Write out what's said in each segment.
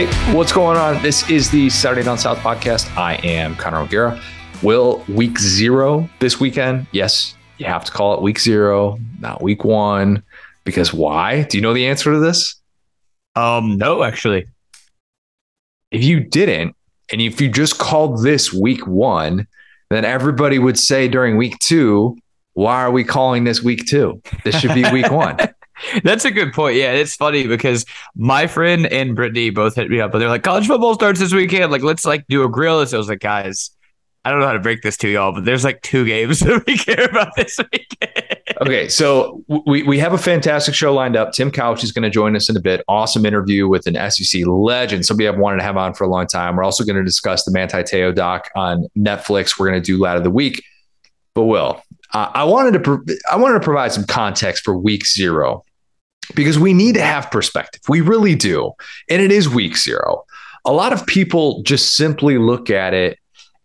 Hey, what's going on? This is the Saturday Down South podcast. I am Connor O'Gara. Will week zero this weekend? Yes, you have to call it week zero, not week one. Because why? Do you know the answer to this? Um, no, actually. If you didn't, and if you just called this week one, then everybody would say during week two, why are we calling this week two? This should be week one. That's a good point. Yeah, it's funny because my friend and Brittany both hit me up, but they're like, college football starts this weekend. Like, let's like do a grill. So I was like, guys, I don't know how to break this to y'all, but there's like two games that we care about this weekend. okay, so we, we have a fantastic show lined up. Tim Couch is going to join us in a bit. Awesome interview with an SEC legend, somebody I've wanted to have on for a long time. We're also going to discuss the Manti Te'o doc on Netflix. We're going to do Lad of the Week. But Will, uh, I wanted to pro- I wanted to provide some context for Week Zero because we need to have perspective. We really do, and it is Week Zero. A lot of people just simply look at it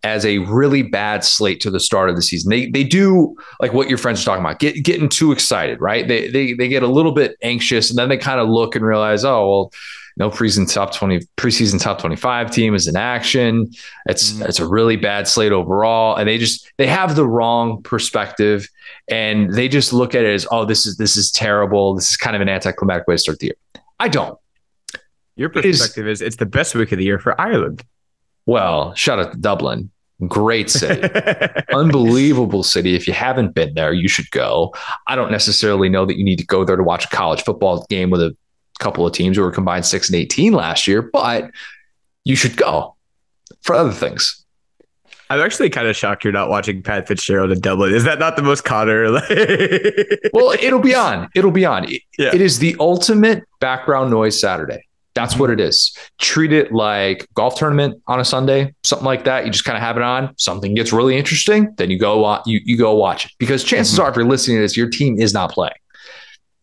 as a really bad slate to the start of the season. They they do like what your friends are talking about, get, getting too excited, right? They they they get a little bit anxious, and then they kind of look and realize, oh well, no preseason top twenty preseason top twenty five team is in action. It's mm-hmm. it's a really bad slate overall, and they just they have the wrong perspective, and they just look at it as, oh, this is this is terrible. This is kind of an anticlimactic way to start the year. I don't. Your perspective it is, is it's the best week of the year for Ireland. Well, shout out to Dublin. Great city. Unbelievable city. If you haven't been there, you should go. I don't necessarily know that you need to go there to watch a college football game with a couple of teams who were combined 6 and 18 last year, but you should go for other things. I'm actually kind of shocked you're not watching Pat Fitzgerald in Dublin. Is that not the most Connor? well, it'll be on. It'll be on. It, yeah. it is the ultimate background noise Saturday. That's what it is. Treat it like golf tournament on a Sunday, something like that. You just kind of have it on. Something gets really interesting, then you go you you go watch it because chances mm-hmm. are, if you're listening to this, your team is not playing.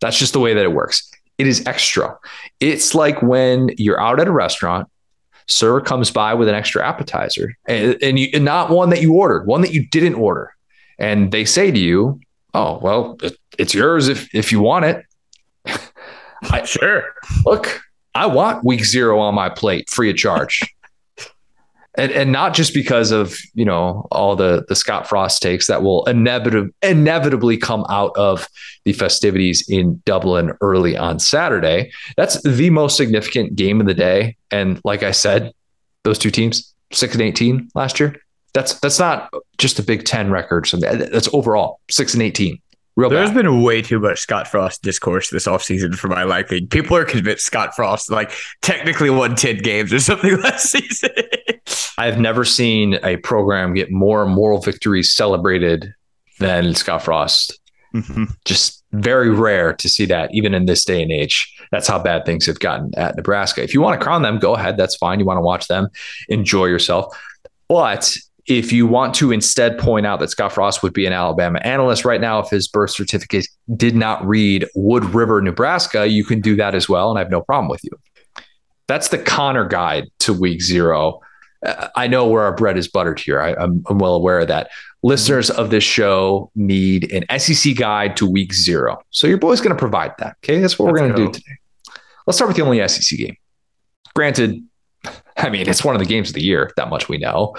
That's just the way that it works. It is extra. It's like when you're out at a restaurant, server comes by with an extra appetizer, and, and, you, and not one that you ordered, one that you didn't order, and they say to you, "Oh, well, it, it's yours if if you want it." I, sure. Look, I want week zero on my plate free of charge. And, and not just because of you know all the the Scott Frost takes that will inevitably inevitably come out of the festivities in Dublin early on Saturday. That's the most significant game of the day, and like I said, those two teams six and eighteen last year. That's that's not just a Big Ten record. So that's overall six and eighteen. Real There's bad. been way too much Scott Frost discourse this offseason for my liking. People are convinced Scott Frost like technically won 10 games or something last season. I've never seen a program get more moral victories celebrated than Scott Frost. Mm-hmm. Just very rare to see that, even in this day and age. That's how bad things have gotten at Nebraska. If you want to crown them, go ahead. That's fine. You want to watch them, enjoy yourself. But if you want to instead point out that Scott Frost would be an Alabama analyst right now if his birth certificate did not read Wood River, Nebraska, you can do that as well. And I have no problem with you. That's the Connor guide to week zero. Uh, I know where our bread is buttered here. I, am well aware of that. Listeners of this show need an SEC guide to week zero. So your boy's going to provide that. Okay. That's what Let's we're going to do today. Let's start with the only SEC game. Granted, I mean, it's one of the games of the year. That much we know.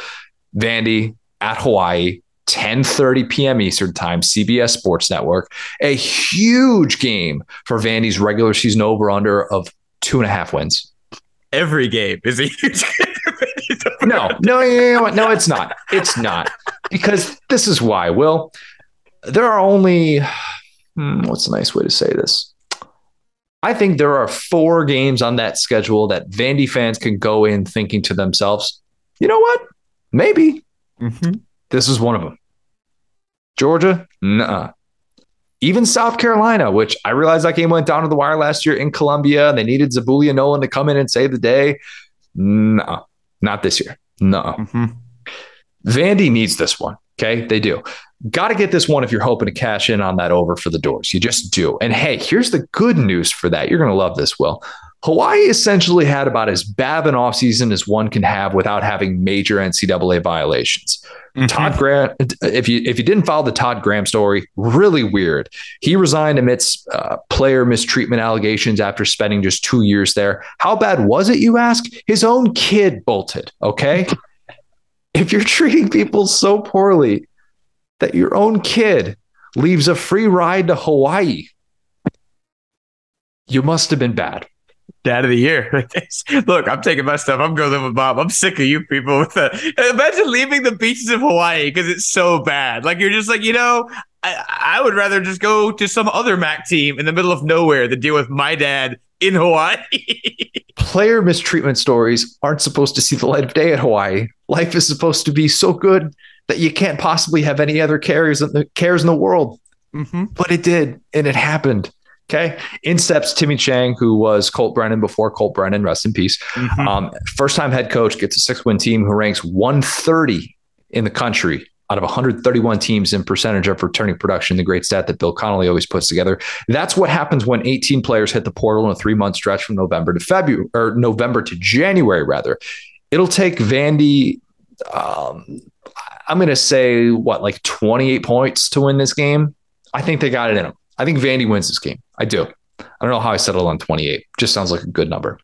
Vandy at Hawaii, 10:30 p.m. Eastern Time, CBS Sports Network. A huge game for Vandy's regular season over under of two and a half wins. Every game is a huge no, no, no, no, it's not. It's not because this is why. Will there are only hmm, what's a nice way to say this? I think there are four games on that schedule that Vandy fans can go in thinking to themselves, you know what? Maybe. Mm-hmm. This is one of them. Georgia, nah. Even South Carolina, which I realized that game went down to the wire last year in Columbia. They needed Zeb Noland to come in and save the day. No, not this year. No. Mm-hmm. Vandy needs this one. Okay. They do. Got to get this one if you're hoping to cash in on that over for the Dores. You just do. And hey, here's the good news for that. You're going to love this, Will. Hawaii essentially had about as bad of an offseason as one can have without having major NCAA violations. Mm-hmm. Todd Graham, if you if you didn't follow the Todd Graham story, really weird. He resigned amidst uh, player mistreatment allegations after spending just two years there. How bad was it, you ask? His own kid bolted. Okay, if you're treating people so poorly that your own kid leaves a free ride to Hawaii, you must have been bad dad of the year. Look, I'm taking my stuff. I'm going live with Bob. I'm sick of you people with the. Imagine leaving the beaches of Hawaii because it's so bad. Like you're just like you know. I, I would rather just go to some other MAC team in the middle of nowhere than deal with my dad in Hawaii. Player mistreatment stories aren't supposed to see the light of day at Hawaii. Life is supposed to be so good that you can't possibly have any other cares in the cares in the world. Mm-hmm. But it did, and it happened. Okay. In steps Timmy Chang, who was Colt Brennan before Colt Brennan, rest in peace. Mm-hmm. Um, first time head coach gets a six win team who ranks 130 in the country out of 131 teams in percentage of returning production, the great stat that Bill Connelly always puts together. That's what happens when 18 players hit the portal in a three month stretch from November to February or November to January, rather. It'll take Vandy, um, I'm going to say, what, like 28 points to win this game? I think they got it in them. I think Vandy wins this game. I do. I don't know how I settled on 28. Just sounds like a good number.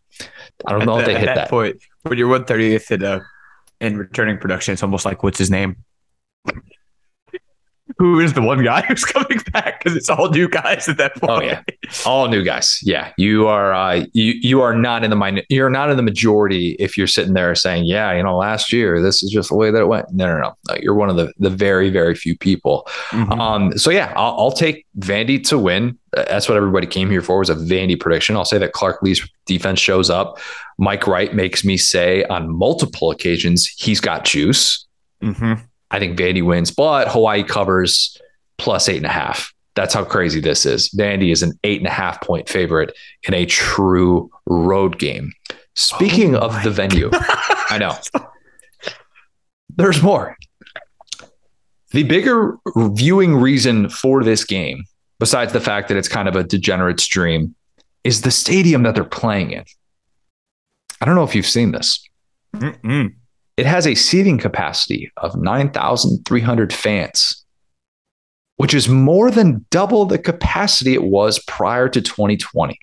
I don't know at if they hit that, that. point. When you're 130th in, uh, in returning production, it's almost like what's his name? Who is the one guy who's coming back because it's all new guys at that point. Oh yeah, all new guys. Yeah, you are uh, you you are not in the mind. You're not in the majority if you're sitting there saying, yeah, you know, last year this is just the way that it went. No, no, no. no you're one of the the very very few people. Mm-hmm. Um, so yeah, I'll, I'll take Vandy to win. That's what everybody came here for was a Vandy prediction. I'll say that Clark Lea's defense shows up. Mike Wright makes me say on multiple occasions he's got juice. Mm-hmm. I think Vandy wins, but Hawaii covers plus eight and a half. That's how crazy this is. Vandy is an eight and a half point favorite in a true road game. Speaking oh of the venue, I know there's more. The bigger viewing reason for this game, besides the fact that it's kind of a degenerate stream, is the stadium that they're playing in. I don't know if you've seen this. Mm-mm. It has a seating capacity of 9,300 fans, which is more than double the capacity it was prior to 2020.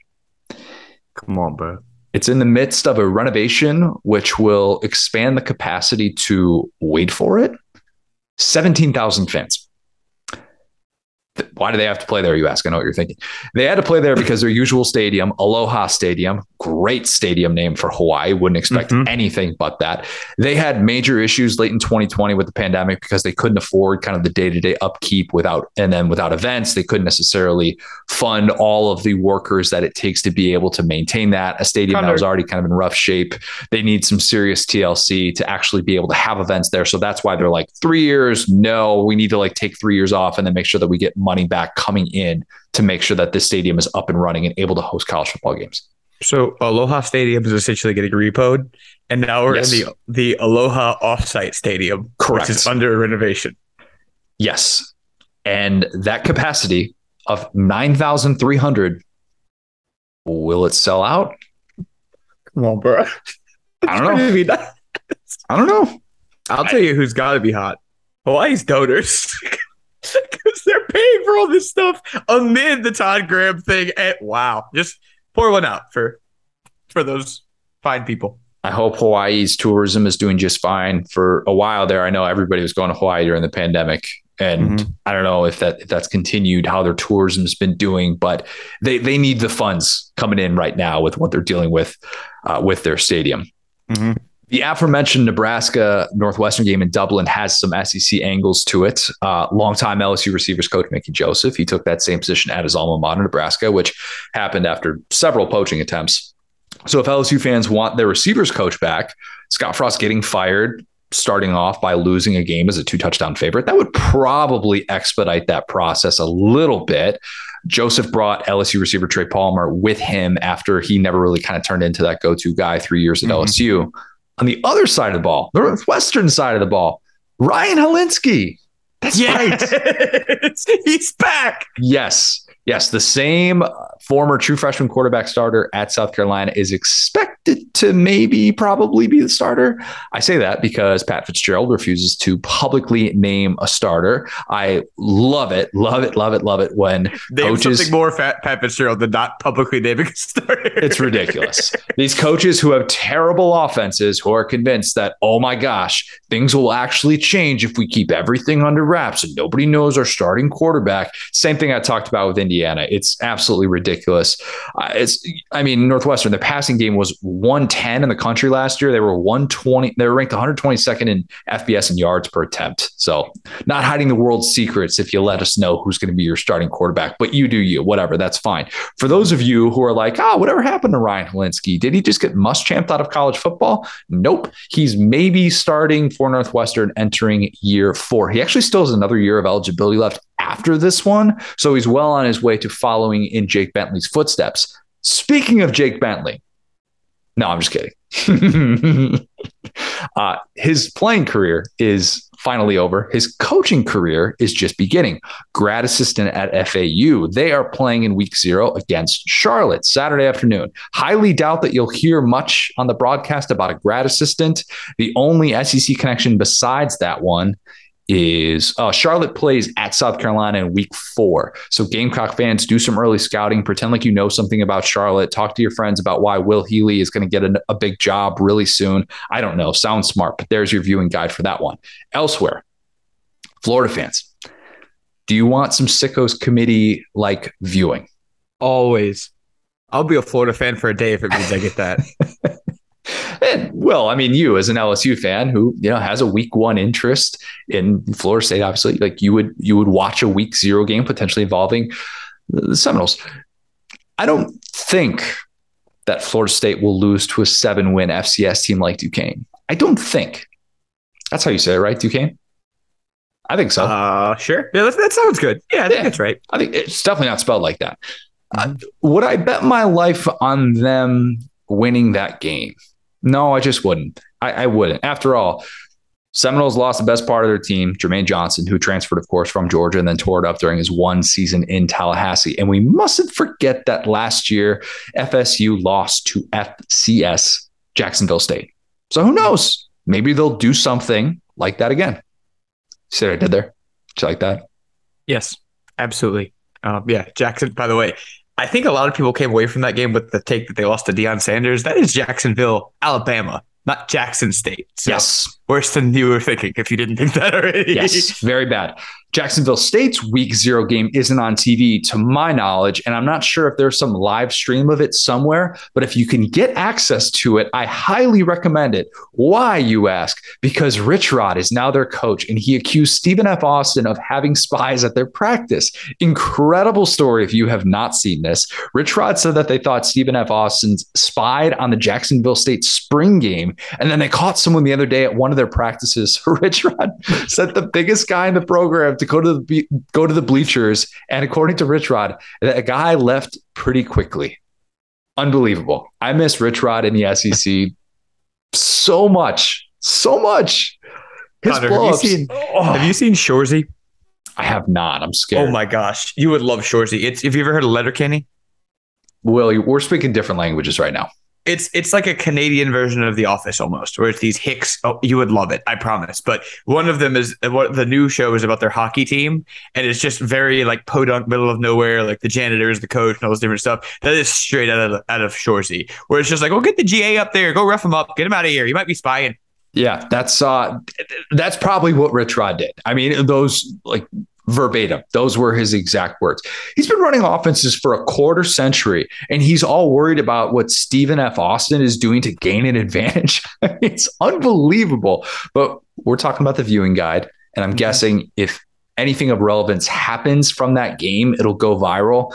Come on, bro. It's in the midst of a renovation, which will expand the capacity to wait for it 17,000 fans why do they have to play there? You ask. I know what you're thinking. They had to play there because their usual stadium, Aloha Stadium, great stadium name for Hawaii. Wouldn't expect mm-hmm. anything but that. They had major issues late in 2020 with the pandemic because they couldn't afford kind of the day to day upkeep without, and then without events, they couldn't necessarily fund all of the workers that it takes to be able to maintain that. A stadium that was already kind of in rough shape. They need some serious TLC to actually be able to have events there. So that's why they're like three years. No, we need to like take three years off and then make sure that we get money back coming in to make sure that this stadium is up and running and able to host college football games. So Aloha Stadium is essentially getting repoed, and now we're yes. in the the Aloha Offsite Stadium, correct, which is under renovation. Yes, and that capacity of nine thousand three hundred, will it sell out? Come on, bro. I don't know. I don't know. I'll tell you who's got to be hot. Hawaii's donors. because they're paying for all this stuff amid the Todd Graham thing. And wow, just pour one out for for those fine people. I hope Hawaii's tourism is doing just fine. For a while there, I know everybody was going to Hawaii during the pandemic, and mm-hmm. I don't know if that if that's continued how their tourism's been doing, but they they need the funds coming in right now with what they're dealing with uh, with their stadium. Mm-hmm. The aforementioned Nebraska Northwestern game in Dublin has some SEC angles to it. Uh, longtime LSU receivers coach Mickey Joseph, he took that same position at his alma mater, Nebraska, which happened after several poaching attempts. So if LSU fans want their receivers coach back, Scott Frost getting fired, starting off by losing a game as a two touchdown favorite, that would probably expedite that process a little bit. Joseph brought LSU receiver Trey Palmer with him after he never really kind of turned into that go to guy three years at mm-hmm. LSU. On the other side of the ball, the Northwestern side of the ball, Ryan Hilinski. That's yes! right. He's back. Yes. Yes, the same former true freshman quarterback starter at South Carolina is expected to maybe probably be the starter. I say that because Pat Fitzgerald refuses to publicly name a starter. I love it, love it, love it, love it when name coaches something more Pat, Pat Fitzgerald than not publicly naming a starter. it's ridiculous. These coaches who have terrible offenses who are convinced that oh my gosh, things will actually change if we keep everything under wraps and nobody knows our starting quarterback. Same thing I talked about with Indiana. It's absolutely ridiculous. Uh, it's I mean Northwestern. The passing game was 110 in the country last year. They were 120. They were ranked 122nd in FBS and yards per attempt. So not hiding the world's secrets if you let us know who's going to be your starting quarterback. But you do you. Whatever. That's fine. For those of you who are like, ah, oh, whatever happened to Ryan Hilinski? Did he just get muschamped out of college football? Nope. He's maybe starting for Northwestern entering year four. He actually still has another year of eligibility left after this one. So he's well on his way to following in Jake Bentley's footsteps. Speaking of Jake Bentley, no, I'm just kidding. uh, his playing career is finally over. His coaching career is just beginning. Grad assistant at FAU. They are playing in week zero against Charlotte Saturday afternoon. Highly doubt that you'll hear much on the broadcast about a grad assistant. The only SEC connection besides that one is uh, Charlotte plays at South Carolina in week four. So, Gamecock fans, do some early scouting, pretend like you know something about Charlotte, talk to your friends about why Will Healy is going to get a, a big job really soon. I don't know, sounds smart, but there's your viewing guide for that one. Elsewhere, Florida fans, do you want some sickos committee like viewing? Always. I'll be a Florida fan for a day if it means I get that. And well, I mean, you as an LSU fan who you know has a week one interest in Florida State, obviously, like you would you would watch a week zero game potentially involving the Seminoles. I don't think that Florida State will lose to a seven win FCS team like Duquesne. I don't think. That's how you say it, right, Duquesne? I think so. Uh, sure. Yeah, that, that sounds good. Yeah, I think yeah. that's right. I think it's definitely not spelled like that. Uh, would I bet my life on them winning that game? No, I just wouldn't. I, I wouldn't. After all, Seminoles lost the best part of their team, Jermaine Johnson, who transferred, of course, from Georgia and then tore it up during his one season in Tallahassee. And we mustn't forget that last year, FSU lost to FCS Jacksonville State. So who knows? Maybe they'll do something like that again. See what I did there? Did you like that? Yes, absolutely. Um, yeah, Jackson, by the way, I think a lot of people came away from that game with the take that they lost to Deion Sanders. That is Jacksonville, Alabama, not Jackson State. So yes. Worse than you were thinking if you didn't think that already. Yes, very bad. Jacksonville State's week zero game isn't on TV to my knowledge, and I'm not sure if there's some live stream of it somewhere, but if you can get access to it, I highly recommend it. Why, you ask? Because Rich Rod is now their coach, and he accused Stephen F. Austin of having spies at their practice. Incredible story if you have not seen this. Rich Rod said that they thought Stephen F. Austin spied on the Jacksonville State spring game, and then they caught someone the other day at one of their practices. Rich Rod sent the biggest guy in the program to go to the go to the bleachers, and according to Rich Rod, a guy left pretty quickly. Unbelievable. I miss Rich Rod in the SEC so much, so much. Connor, have, you seen, oh. have you seen Shoresy? I have not. I'm scared. Oh my gosh, you would love Shoresy. It's have you ever heard of Letterkenny? Well, we're speaking different languages right now it's it's like a Canadian version of The Office almost, where it's these Hicks. Oh, you would love it, I promise. But one of them is what the new show is about their hockey team, and it's just very like podunk, middle of nowhere. Like the janitor is the coach and all this different stuff. That is straight out of out of Shoresy, where it's just like, oh, get the GA up there, go rough him up, get him out of here. He might be spying. Yeah, that's uh, that's probably what Rich Rod did. I mean, those like verbatim. Those were his exact words. He's been running offenses for a quarter century, and he's all worried about what Stephen F. Austin is doing to gain an advantage. it's unbelievable. But we're talking about the viewing guide, and I'm mm-hmm. guessing if anything of relevance happens from that game, it'll go viral.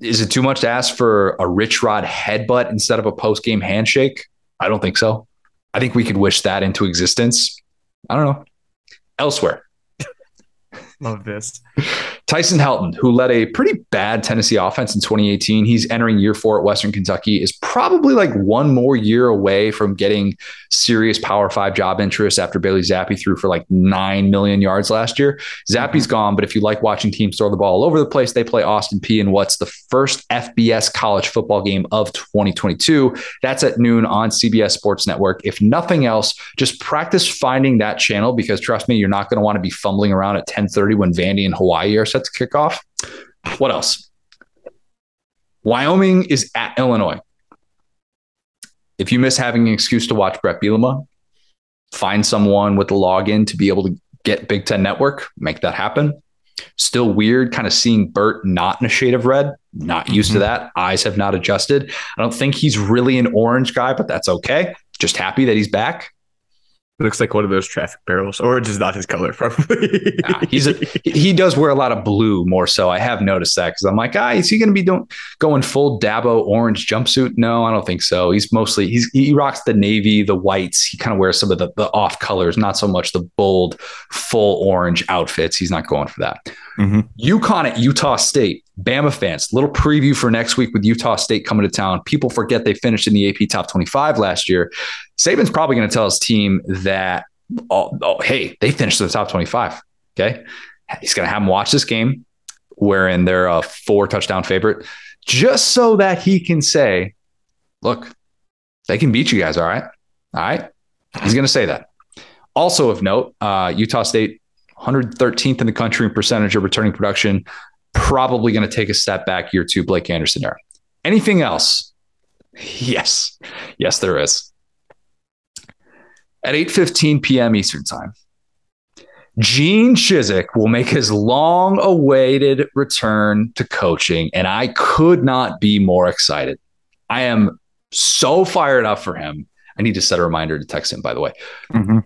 Is it too much to ask for a Rich Rod headbutt instead of a post game handshake? I don't think so. I think we could wish that into existence. I don't know. Elsewhere, Love this. Tyson Helton, who led a pretty bad Tennessee offense in 2018, he's entering year four at Western Kentucky, is probably like one more year away from getting serious Power Five job interest after Bailey Zappe threw for like 9 million yards last year. Zappe's mhm. gone, but if you like watching teams throw the ball all over the place, they play Austin Peay in what's the first FBS college football game of 2022. That's at noon on CBS Sports Network. If nothing else, just practice finding that channel because trust me, you're not going to want to be fumbling around at 10:30 when Vandy and Hawaii are set to kick off. What else? Wyoming is at Illinois. If you miss having an excuse to watch Bret Bielema, find someone with the login to be able to get Big Ten Network, make that happen. Still weird, kind of seeing Bert not in a shade of red. Not used mm-hmm. to that. Eyes have not adjusted. I don't think he's really an orange guy, but that's okay. Just happy that he's back. Looks like one of those traffic barrels, or just not his color, probably. nah, he's a, he does wear a lot of blue more so. I have noticed that because I'm like, ah, is he going to be doing going full Dabo orange jumpsuit? No, I don't think so. He's mostly he's he rocks the navy, the whites. He kind of wears some of the, the off colors, not so much the bold full orange outfits. He's not going for that. Mm-hmm. UConn at Utah State. Bama fans, little preview for next week with Utah State coming to town. People forget they finished in the AP top 25 last year. Saban's probably going to tell his team that, oh, oh, hey, they finished in the top 25. Okay. He's going to have them watch this game wherein they're a four touchdown favorite, just so that he can say, look, they can beat you guys. All right. All right. He's going to say that. Also of note, uh, Utah State 113th in the country in percentage of returning production. Probably going to take a step back year two, Blake Anderson there. Anything else? Yes. Yes, there is. At 8:15 p.m. Eastern Time, Gene Chizik will make his long awaited return to coaching, and I could not be more excited. I am so fired up for him. I need to set a reminder to text him, by the way. Mm-hmm.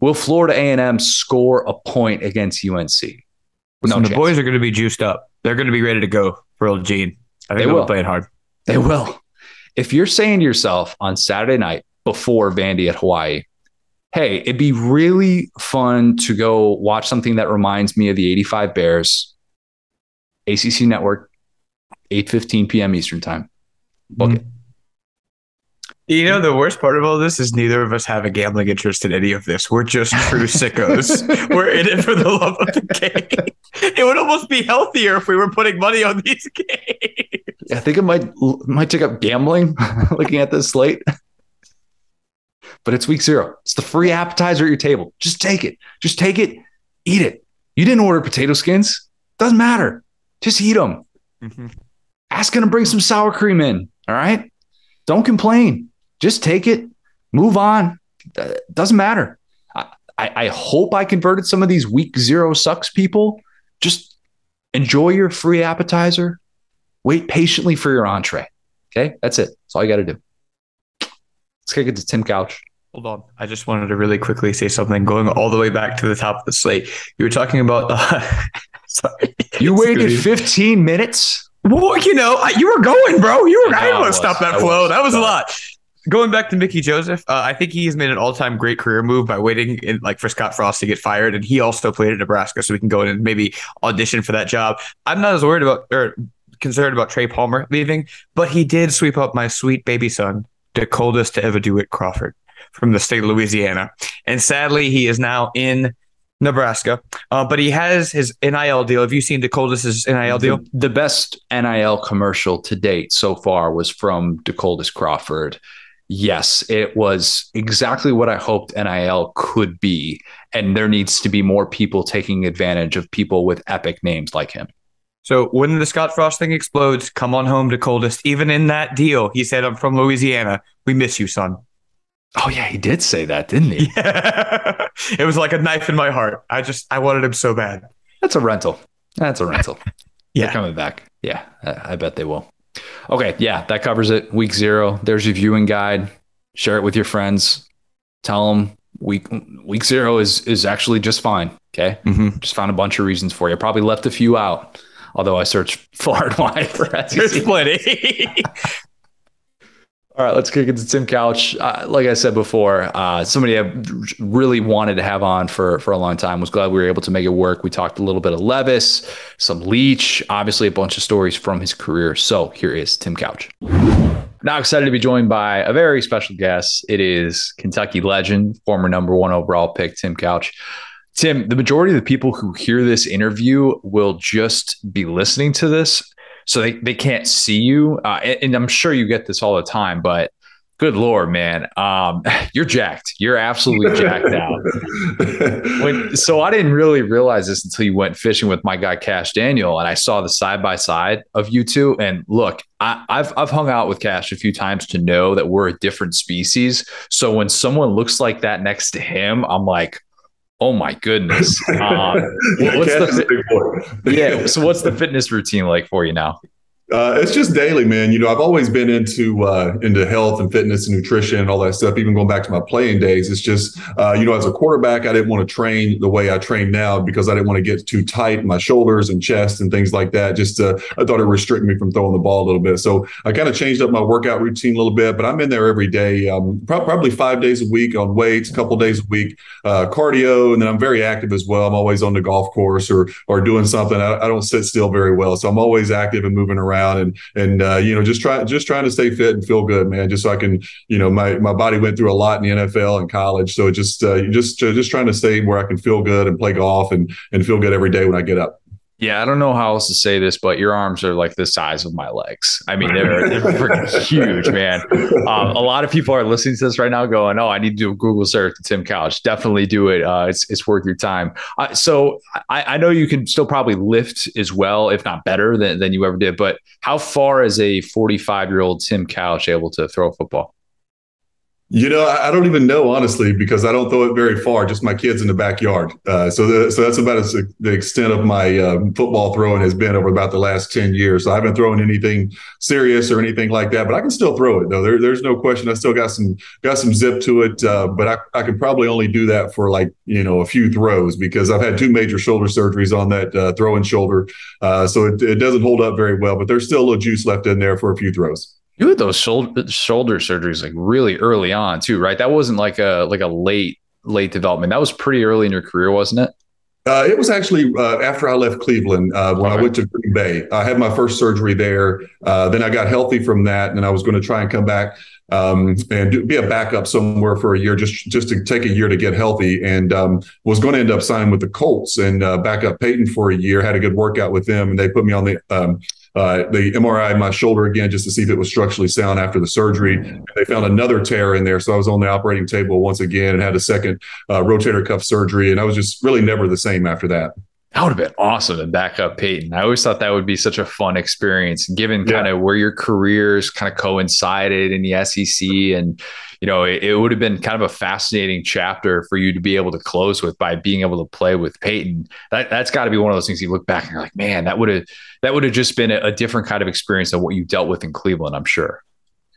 Will Florida A&M score a point against UNC? No, the boys are going to be juiced up. They're going to be ready to go for old Gene. I think they will play it hard. They will. If you're saying to yourself on Saturday night before Vandy at Hawaii, hey, it'd be really fun to go watch something that reminds me of the 85 Bears, ACC Network, 8.15 p.m. Eastern Time. Book mm-hmm. it. You know, the worst part of all this is neither of us have a gambling interest in any of this. We're just true sickos. we're in it for the love of the game. It would almost be healthier if we were putting money on these games. I think it might might take up gambling looking at this slate. But it's week zero. It's the free appetizer at your table. Just take it. Just take it. Eat it. You didn't order potato skins. Doesn't matter. Just eat them. Mm-hmm. Ask him to bring some sour cream in. All right. Don't complain just take it, move on. Uh, doesn't matter. I, I hope I converted some of these week zero sucks people. Just enjoy your free appetizer. Wait patiently for your entree. Okay, that's it. That's all you got to do. Let's kick it to Tim Couch. Hold on. I just wanted to really quickly say something going all the way back to the top of the slate. You were talking about the. Uh, sorry. You waited 15 minutes? Well, you know, you were going, bro. You were. I, I want to stop that flow. That was a lot going back to Mickey Joseph, uh, I think he has made an all-time great career move by waiting in, like for Scott Frost to get fired, and he also played at Nebraska, so we can go in and maybe audition for that job. I'm not as worried about or concerned about Trey Palmer leaving, but he did sweep up my sweet baby son, the coldest to ever do it, Crawford, from the state of Louisiana, and sadly, he is now in. Nebraska, uh, but he has his NIL deal. Have you seen Decoldest' NIL deal? The, the, best NIL commercial to date so far was from Decoldest Crawford yes, it was exactly what I hoped NIL could be. And there needs to be more people taking advantage of people with epic names like him. So when the Scott Frost thing explodes, come on home to coldest. Even in that deal, he said, I'm from Louisiana. We miss you, son. Oh yeah, he did say that, didn't he? Yeah. it was like a knife in my heart. I just I wanted him so bad. That's a rental. That's a rental. yeah. They're coming back. Yeah, I, I bet they will. Okay, yeah, that covers it. Week zero. There's your viewing guide. Share it with your friends. Tell them week week zero is is actually just fine. Okay, mm-hmm. just found a bunch of reasons for you. Probably left a few out. Although I searched far and wide for SEC. There's plenty. All right, let's kick it to Tim Couch. Uh, like I said before, uh, somebody I really wanted to have on for for a long time. Was glad we were able to make it work. We talked a little bit of Levis, some Leach, obviously a bunch of stories from his career. So here is Tim Couch. Now excited to be joined by a very special guest. It is Kentucky legend, former number one overall pick, Tim Couch. Tim, the majority of the people who hear this interview will just be listening to this so they, they can't see you. Uh, and, and, I'm sure you get this all the time, but good lord, man, um, you're jacked. You're absolutely jacked out. When, so I didn't really realize this until you went fishing with my guy Kash Daniel, and I saw the side by side of you two. And look, I, I've I've hung out with Kash a few times to know that we're a different species. So when someone looks like that next to him, I'm like Oh my goodness! Um, what's the, yeah. So what's the fitness routine like for you now? Uh, it's just daily, man. You know, I've always been into uh, into health and fitness and nutrition and all that stuff. Even going back to my playing days, it's just uh, you know, as a quarterback, I didn't want to train the way I train now because I didn't want to get too tight in my shoulders and chest and things like that. Just uh, I thought it restricted me from throwing the ball a little bit. So I kind of changed up my workout routine a little bit. But I'm in there every day, um, pro- probably five days a week on weights, a couple days a week uh, cardio, and then I'm very active as well. I'm always on the golf course or or doing something. I, I don't sit still very well, so I'm always active and moving around and and uh, you know just try just trying to stay fit and feel good, man. Just so I can you know my my body went through a lot in the NFL and college, so just uh, just just trying to stay where I can feel good and play golf and and feel good every day when I get up. Yeah, I don't know how else to say this, but your arms are like the size of my legs. I mean, they're, they're freaking huge, man. Um, a lot of people are listening to this right now going, Oh, I need to do a Google search to Tim Couch. Definitely do it. Uh, it's, it's worth your time. Uh, so I, I know you can still probably lift as well, if not better than, than you ever did. But how far is a 45 year old Tim Couch able to throw a football? You know, I don't even know honestly because I don't throw it very far. Just my kids in the backyard. Uh, so, the, so that's about as, the extent of my um, football throwing has been over about the last ten years. So I haven't thrown anything serious or anything like that, but I can still throw it though. There, there's no question. I still got some got some zip to it, uh, but I, I could probably only do that for like you know a few throws because I've had two major shoulder surgeries on that uh, throwing shoulder, uh, so it, it doesn't hold up very well. But there's still a little juice left in there for a few throws. You had those shoulder shoulder surgeries like really early on too, right? That wasn't like a like a late late development. That was pretty early in your career, wasn't it? Uh, it was actually uh, after I left Cleveland uh, when okay. I went to Green Bay. I had my first surgery there. Uh, then I got healthy from that, and I was going to try and come back um, and do, be a backup somewhere for a year, just just to take a year to get healthy. And um, was going to end up signing with the Colts and uh, back up Peyton for a year. Had a good workout with them, and they put me on the um, uh, the MRI my shoulder again just to see if it was structurally sound after the surgery. They found another tear in there, so I was on the operating table once again and had a second uh, rotator cuff surgery, and I was just really never the same after that. That would have been awesome to back up Peyton. I always thought that would be such a fun experience, given kind of where your careers kind of coincided in the SEC. And, you know, it, it, would have been kind of a fascinating chapter for you to be able to close with by being able to play with Peyton. That, that's got to be one of those things you look back and you're like, man, that would have that would have just been a, a different kind of experience than what you dealt with in Cleveland, I'm sure.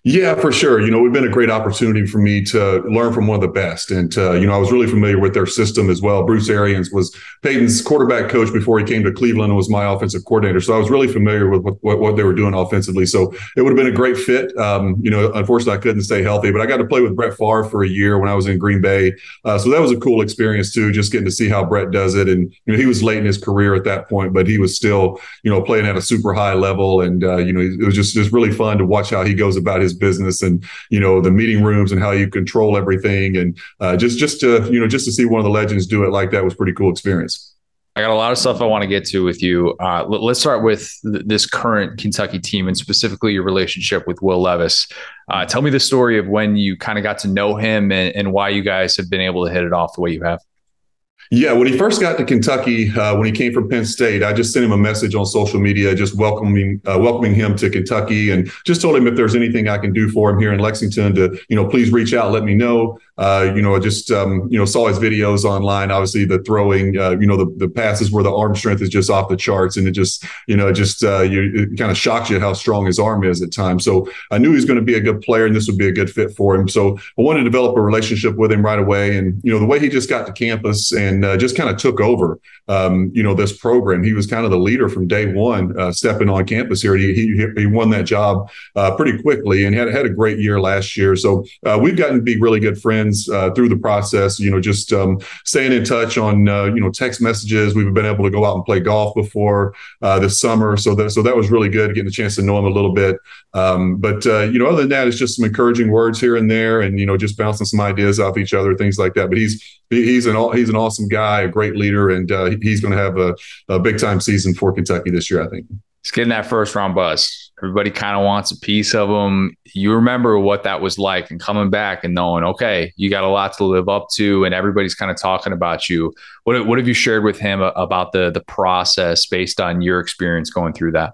Yeah, for sure. You know, it's been a great opportunity for me to learn from one of the best. And, uh, you know, I was really familiar with their system as well. Bruce Arians was Peyton's quarterback coach before he came to Cleveland and was my offensive coordinator. So I was really familiar with what, what, what they were doing offensively. So it would have been a great fit. Um, you know, unfortunately, I couldn't stay healthy, but I got to play with Brett Favre for a year when I was in Green Bay. Uh, so that was a cool experience, too, just getting to see how Brett does it. And, you know, he was late in his career at that point, but he was still, you know, playing at a super high level. And, uh, you know, it was just, just really fun to watch how he goes about his business and, you know the meeting rooms and how you control everything and uh, just just to you know just to see one of the legends do it like that was pretty cool experience I got a lot of stuff I want to get to with you. Uh, let's start with th- this current Kentucky team and specifically your relationship with Will Levis. Uh, tell me the story of when you kind of got to know him and, and why you guys have been able to hit it off the way you have. Yeah, when he first got to Kentucky, uh, when he came from Penn State, I just sent him a message on social media, just welcoming uh, welcoming him to Kentucky, and just told him if there's anything I can do for him here in Lexington, to you know please reach out, let me know. Uh, you know, I just um, you know, saw his videos online. Obviously, the throwing, uh, you know, the, the passes where the arm strength is just off the charts, and it just, you know, just uh, you kind of shocks you how strong his arm is at times. So I knew he was going to be a good player, and this would be a good fit for him. So I wanted to develop a relationship with him right away, and you know, the way he just got to campus and uh, just kind of took over, um, you know, this program. He was kind of the leader from day one, uh, stepping on campus here. He he, he won that job pretty quickly, and had had a great year last year. So we've gotten to be really good friends through the process. You know, just um, staying in touch on uh, you know text messages. We've been able to go out and play golf before uh, this summer, so that so that was really good getting a chance to know him a little bit. Um, but uh, you know, other than that, it's just some encouraging words here and there, and you know, just bouncing some ideas off each other, things like that. But he's he's an he's an awesome guy, a great leader, and uh, he's going to have a, a big time season for Kentucky this year, I think. He's getting that first round buzz. Everybody kind of wants a piece of them. You remember what that was like and coming back and knowing, okay, you got a lot to live up to, and everybody's kind of talking about you. What, what have you shared with him about the the process based on your experience going through that?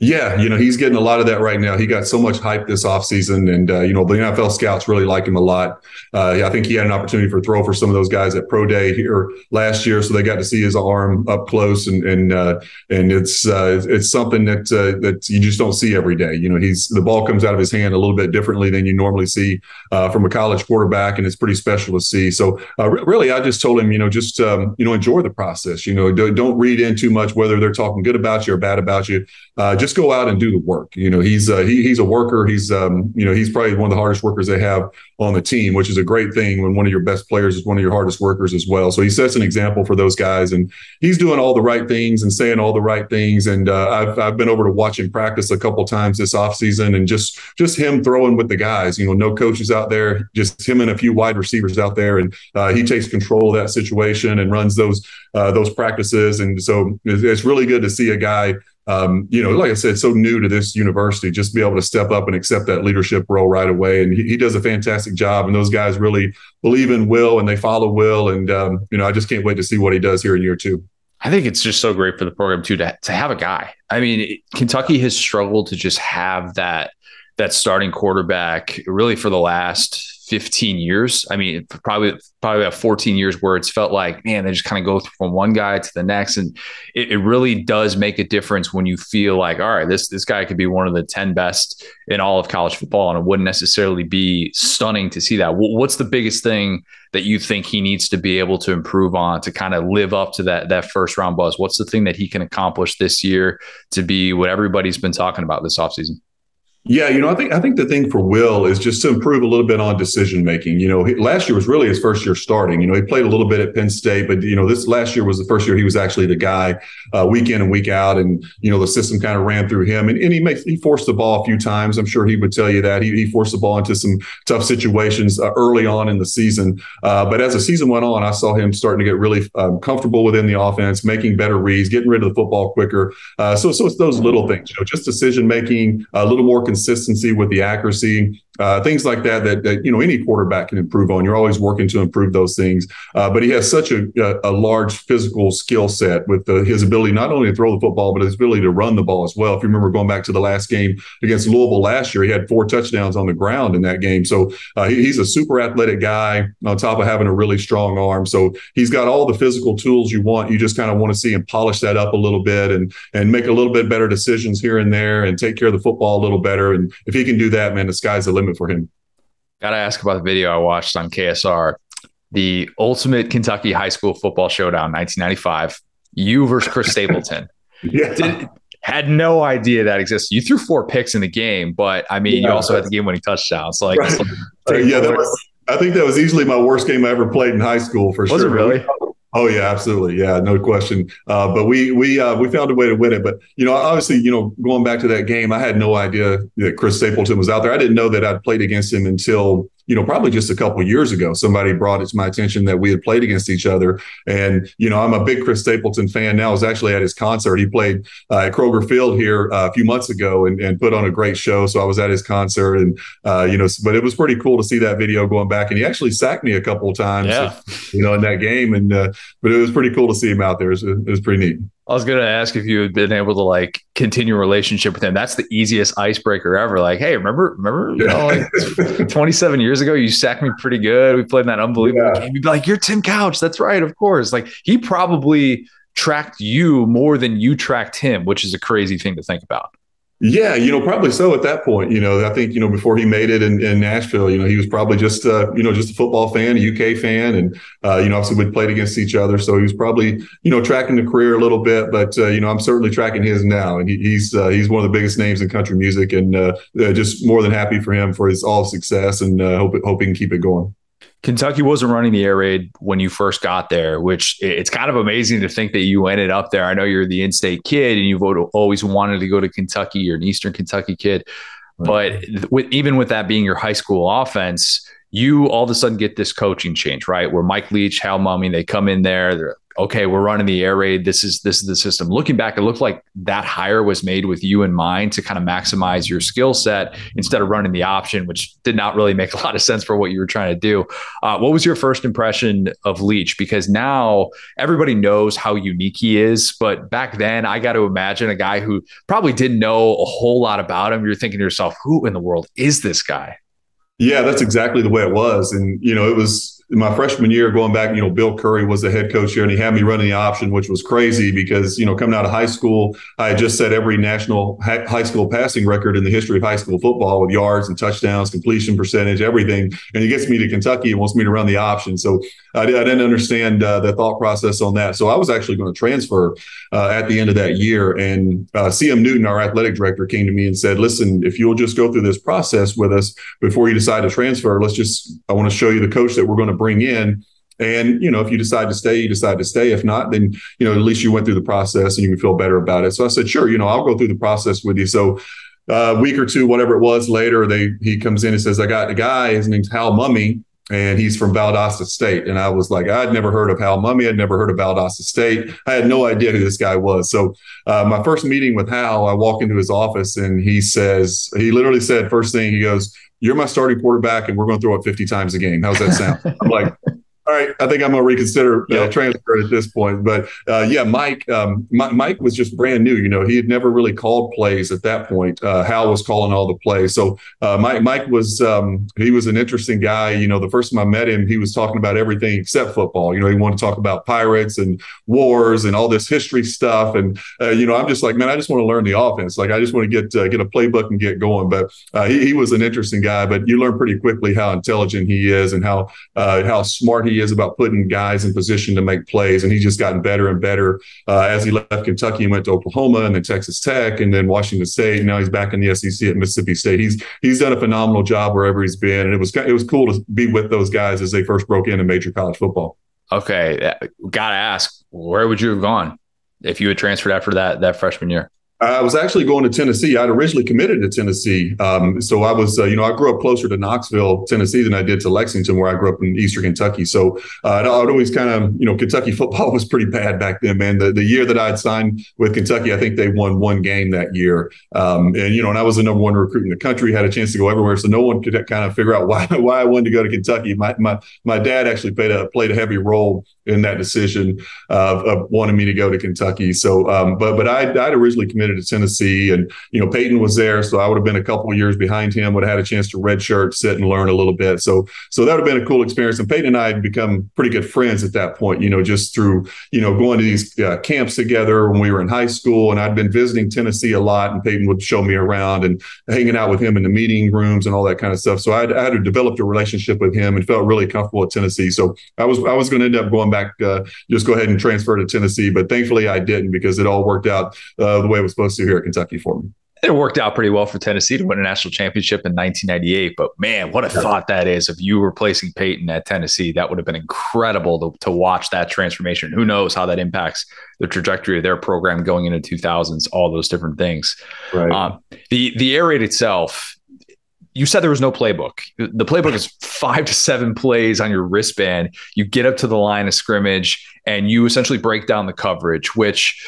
Yeah, you know, he's getting a lot of that right now. He got so much hype this offseason, and, uh, you know, the NFL scouts really like him a lot. Uh, I think he had an opportunity for throw for some of those guys at Pro Day here last year, so they got to see his arm up close, and and uh, and it's uh, it's something that uh, that you just don't see every day. You know, he's the ball comes out of his hand a little bit differently than you normally see uh, from a college quarterback, and it's pretty special to see. So, really, I just told him, you know, just um, you know, enjoy the process. You know, don't, don't read in too much whether they're talking good about you or bad about you. Just just go out and do the work. You know, he's uh, he, he's a worker. He's um, you know he's probably one of the hardest workers they have on the team, which is a great thing when one of your best players is one of your hardest workers as well. So he sets an example for those guys, and he's doing all the right things and saying all the right things. And uh, I've I've been over to watch him practice a couple times this offseason and just just him throwing with the guys. You know, no coaches out there, just him and a few wide receivers out there, and uh, he takes control of that situation and runs those uh, those practices. And so it's really good to see a guy um, you know, like I said, so new to this university, just be able to step up and accept that leadership role right away. And he, he does a fantastic job. And those guys really believe in Will and they follow Will. And, um, you know, I just can't wait to see what he does here in year two. I think it's just so great for the program too to, to have a guy. I mean, Kentucky has struggled to just have that that starting quarterback really for the last 15 years. I mean, probably probably about 14 years where it's felt like, man, they just kind of go from one guy to the next. And it, it, really does make a difference when you feel like, all right, this this guy could be one of the 10 best in all of college football. And it wouldn't necessarily be stunning to see that. What's the biggest thing that you think he needs to be able to improve on to kind of live up to that that first round buzz? What's the thing that he can accomplish this year to be what everybody's been talking about this offseason? Yeah, you know, I think I think the thing for Will is just to improve a little bit on decision making. You know, he, last year was really his first year starting. You know, he played a little bit at Penn State, but you know, this last year was the first year he was actually the guy uh, week in and week out, and you know, the system kind of ran through him, and, and he makes he forced the ball a few times. I'm sure he would tell you that he, he forced the ball into some tough situations uh, early on in the season. Uh, but as the season went on, I saw him starting to get really um, comfortable within the offense, making better reads, getting rid of the football quicker. Uh, so, so it's those little things, you know, just decision making, a little more consistency with the accuracy, uh, things like that, that, that you know any quarterback can improve on. You're always working to improve those things. Uh, but he has such a, a, a large physical skill set with the, his ability not only to throw the football, but his ability to run the ball as well. If you remember going back to the last game against Louisville last year, he had four touchdowns on the ground in that game. So uh, he, he's a super athletic guy on top of having a really strong arm. So he's got all the physical tools you want. You just kind of want to see him polish that up a little bit and and make a little bit better decisions here and there and take care of the football a little better. And if he can do that, man, the sky's the limit for him. Got to ask about the video I watched on KSR, the ultimate Kentucky high school football showdown, 1995. You versus Chris Stapleton. yeah. Did, had no idea that existed. You threw four picks in the game, but I mean, yeah, you also had the game-winning touchdown. So, like, right. uh, yeah, that was. I think that was easily my worst game I ever played in high school for was sure. Was it really? Oh yeah, absolutely. Yeah, no question. Uh, but we we uh, we found a way to win it. But you know, obviously, you know, going back to that game, I had no idea that Chris Stapleton was out there. I didn't know that I'd played against him until you know, probably just a couple years ago, somebody brought it to my attention that we had played against each other. And, you know, I'm a big Chris Stapleton fan now. I was actually at his concert. He played uh, at Kroger Field here uh, a few months ago and, and put on a great show. So I was at his concert and, uh, you know, but it was pretty cool to see that video going back. And he actually sacked me a couple of times, yeah. you know, in that game. And, uh, but it was pretty cool to see him out there. It was, it was pretty neat. I was gonna ask if you had been able to like continue a relationship with him. That's the easiest icebreaker ever. Like, hey, remember, remember, you know, like 27 years ago, you sacked me pretty good. We played in that unbelievable yeah. game. You'd be like, you're Tim Couch. That's right, of course. Like he probably tracked you more than you tracked him, which is a crazy thing to think about. Yeah, you know, probably so at that point. You know, I think you know before he made it in, in Nashville, you know, he was probably just uh, you know just a football fan, a UK fan, and uh, you know, obviously we played against each other, so he was probably you know tracking the career a little bit. But uh, you know, I'm certainly tracking his now, and he, he's uh, he's one of the biggest names in country music, and uh, uh, just more than happy for him for his all success, and hope hope he can keep it going. Kentucky wasn't running the air raid when you first got there, which it's kind of amazing to think that you ended up there. I know you're the in-state kid and you've always wanted to go to Kentucky. You're an Eastern Kentucky kid, but mm-hmm. with, even with that being your high school offense, you all of a sudden get this coaching change, right? Where Mike Leach, Hal Mumme, they come in there, they're okay, we're running the air raid. This is this is the system. Looking back, it looked like that hire was made with you in mind to kind of maximize your skill set instead of running the option, which did not really make a lot of sense for what you were trying to do. Uh, what was your first impression of Leach? Because now everybody knows how unique he is, but back then I got to imagine a guy who probably didn't know a whole lot about him. You're thinking to yourself, who in the world is this guy? Yeah, that's exactly the way it was. And, you know, it was my freshman year going back, you know, Bill Curry was the head coach here and he had me running the option, which was crazy because, you know, coming out of high school, I had just set every national high school passing record in the history of high school football with yards and touchdowns, completion percentage, everything. And he gets me to Kentucky and wants me to run the option. So I, I didn't understand uh, the thought process on that. So I was actually going to transfer uh, at the end of that year. And uh, CM Newton, our athletic director, came to me and said, listen, if you'll just go through this process with us before you decide to transfer, let's just, I want to show you the coach that we're going to bring in. And you know, if you decide to stay, you decide to stay. If not, then you know, at least you went through the process and you can feel better about it. So I said, sure, you know, I'll go through the process with you. So uh, a week or two, whatever it was later, they he comes in and says, I got a guy. His name's Hal Mumme, and he's from Valdosta State. And I was like, I'd never heard of Hal Mumme. I'd never heard of Valdosta State. I had no idea who this guy was. So uh, my first meeting with Hal, I walk into his office and he says, he literally said, first thing he goes, you're my starting quarterback and we're going to throw it 50 times a game. How's that sound? I'm like, all right, I think I'm going to reconsider uh, transfer at this point. But uh, yeah, Mike, um, Mike was just brand new. You know, he had never really called plays at that point. Uh, Hal was calling all the plays. So uh, Mike, Mike was um, he was an interesting guy. You know, the first time I met him, he was talking about everything except football. You know, he wanted to talk about pirates and wars and all this history stuff. And uh, you know, I'm just like, man, I just want to learn the offense. Like, I just want to get uh, get a playbook and get going. But he, he, was an interesting guy. But you learn pretty quickly how intelligent he is and how how smart he is about putting guys in position to make plays. And he's just gotten better and better uh, as he left Kentucky and went to Oklahoma and then Texas Tech and then Washington State. Now he's back in the SEC at Mississippi State. He's he's done a phenomenal job wherever he's been, and it was it was cool to be with those guys as they first broke into major college football. Okay, gotta ask, where would you have gone if you had transferred after that that freshman year? I was actually going to Tennessee. I'd originally committed to Tennessee. Um, so I was, uh, you know, I grew up closer to Knoxville, Tennessee than I did to Lexington, where I grew up in Eastern Kentucky. So uh, I'd always kind of, you know, Kentucky football was pretty bad back then, man. The, the year that I'd signed with Kentucky, I think they won one game that year. Um, and, you know, and I was the number one recruit in the country, had a chance to go everywhere. So no one could kind of figure out why, why I wanted to go to Kentucky. My, my, my dad actually played a, played a heavy role in that decision of, of wanting me to go to Kentucky. So, um, but but I I'd originally committed to Tennessee, and you know Peyton was there, so I would have been a couple years behind him. Would have had a chance to redshirt, sit and learn a little bit. So so that would have been a cool experience. And Peyton and I had become pretty good friends at that point. You know, just through you know going to these uh, camps together when we were in high school, and I'd been visiting Tennessee a lot, and Peyton would show me around and hanging out with him in the meeting rooms and all that kind of stuff. So I'd, I had developed a relationship with him and felt really comfortable at Tennessee. So I was I was going to end up going back back, uh, just go ahead and transfer to Tennessee. But thankfully, I didn't because it all worked out uh, the way it was supposed to here at Kentucky for me. It worked out pretty well for Tennessee to win a national championship in 1998. But man, what a thought that is! If you were replacing Peyton at Tennessee, that would have been incredible to, to watch that transformation. Who knows how that impacts the trajectory of their program going into 2000s? All those different things. Right. Um, the the air raid itself you said there was no playbook. The playbook is five to seven plays on your wristband. You get up to the line of scrimmage, and you essentially break down the coverage, which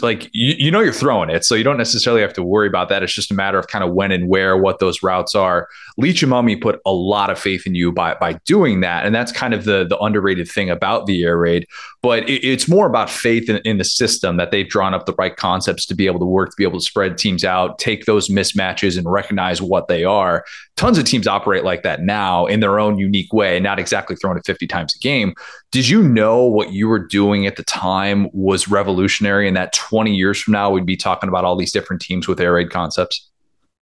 like you, you know you're throwing it, so you don't necessarily have to worry about that. It's just a matter of kind of when and where, what those routes are. Leach and Mumme put a lot of faith in you by by doing that, and that's kind of the the underrated thing about the air raid. But it, it's more about faith in, in the system that they've drawn up the right concepts to be able to work, to be able to spread teams out, take those mismatches, and recognize what they are. Tons of teams operate like that now in their own unique way, not exactly throwing it 50 times a game. Did you know what you were doing at the time was revolutionary and that 20 years from now we'd be talking about all these different teams with air raid concepts?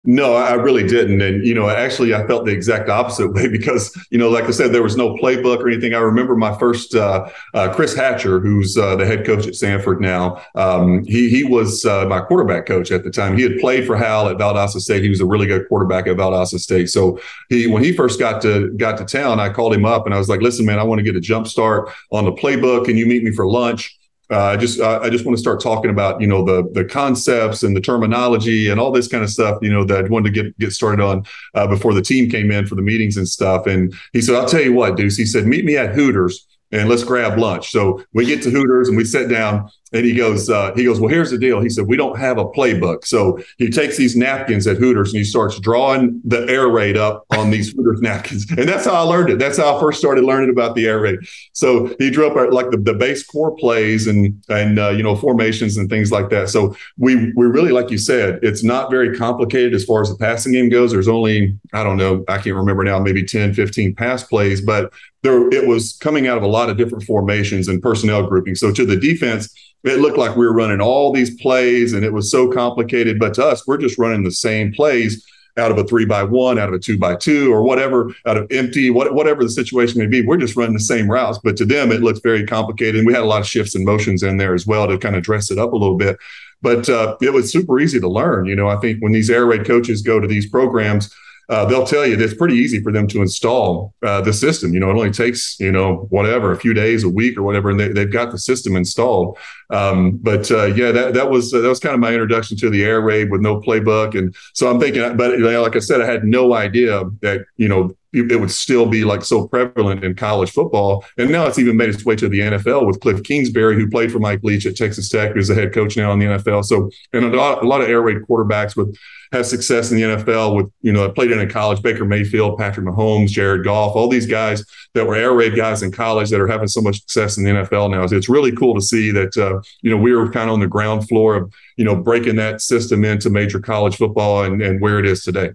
No, I really didn't. And, you know, actually, I felt the exact opposite way because, you know, like I said, there was no playbook or anything. I remember my first, uh, uh, Chris Hatcher, who's uh, the head coach at Samford now. Um, he, he was uh, my quarterback coach at the time. He had played for Hal at Valdosta State. He was a really good quarterback at Valdosta State. So he, when he first got to, got to town, I called him up and I was like, listen, man, I want to get a jump start on the playbook. Can you meet me for lunch? Uh, I just I just want to start talking about you know the the concepts and the terminology and all this kind of stuff you know that I wanted to get get started on uh, before the team came in for the meetings and stuff. And he said, "I'll tell you what, Deuce." He said, "Meet me at Hooters." and let's grab lunch. So we get to Hooters and we sit down and he goes, uh, he goes, well, here's the deal. He said, we don't have a playbook. So he takes these napkins at Hooters and he starts drawing the air raid up on these Hooters napkins. And that's how I learned it. That's how I first started learning about the air raid. So he drew up our, like the, the base core plays and, and, uh, you know, formations and things like that. So we, we really, like you said, it's not very complicated as far as the passing game goes. There's only, I don't know, I can't remember now, maybe 10, 15 pass plays, but there, it was coming out of a lot of different formations and personnel grouping. So to the defense, it looked like we were running all these plays and it was so complicated. But to us, we're just running the same plays out of a three by one, out of a two by two, or whatever, out of empty, what, whatever the situation may be. We're just running the same routes. But to them, it looks very complicated. And we had a lot of shifts and motions in there as well to kind of dress it up a little bit. But uh, it was super easy to learn. You know, I think when these air raid coaches go to these programs, uh, they'll tell you that it's pretty easy for them to install uh, the system. You know, it only takes, you know, whatever, a few days, a week or whatever, and they, have got the system installed. Um, but uh, yeah, that, that was that was kind of my introduction to the air raid with no playbook. And so I'm thinking, but like I said, I had no idea that, you know, it would still be like so prevalent in college football. And now it's even made its way to the NFL with Cliff Kingsbury, who played for Mike Leach at Texas Tech, who's the head coach now in the NFL. So, and a lot, a lot of air raid quarterbacks with have success in the NFL with, you know, I played in a college, Baker Mayfield, Patrick Mahomes, Jared Goff, all these guys that were air raid guys in college that are having so much success in the NFL now. So it's really cool to see that, uh, you know, we were kind of on the ground floor of, you know, breaking that system into major college football and, and where it is today.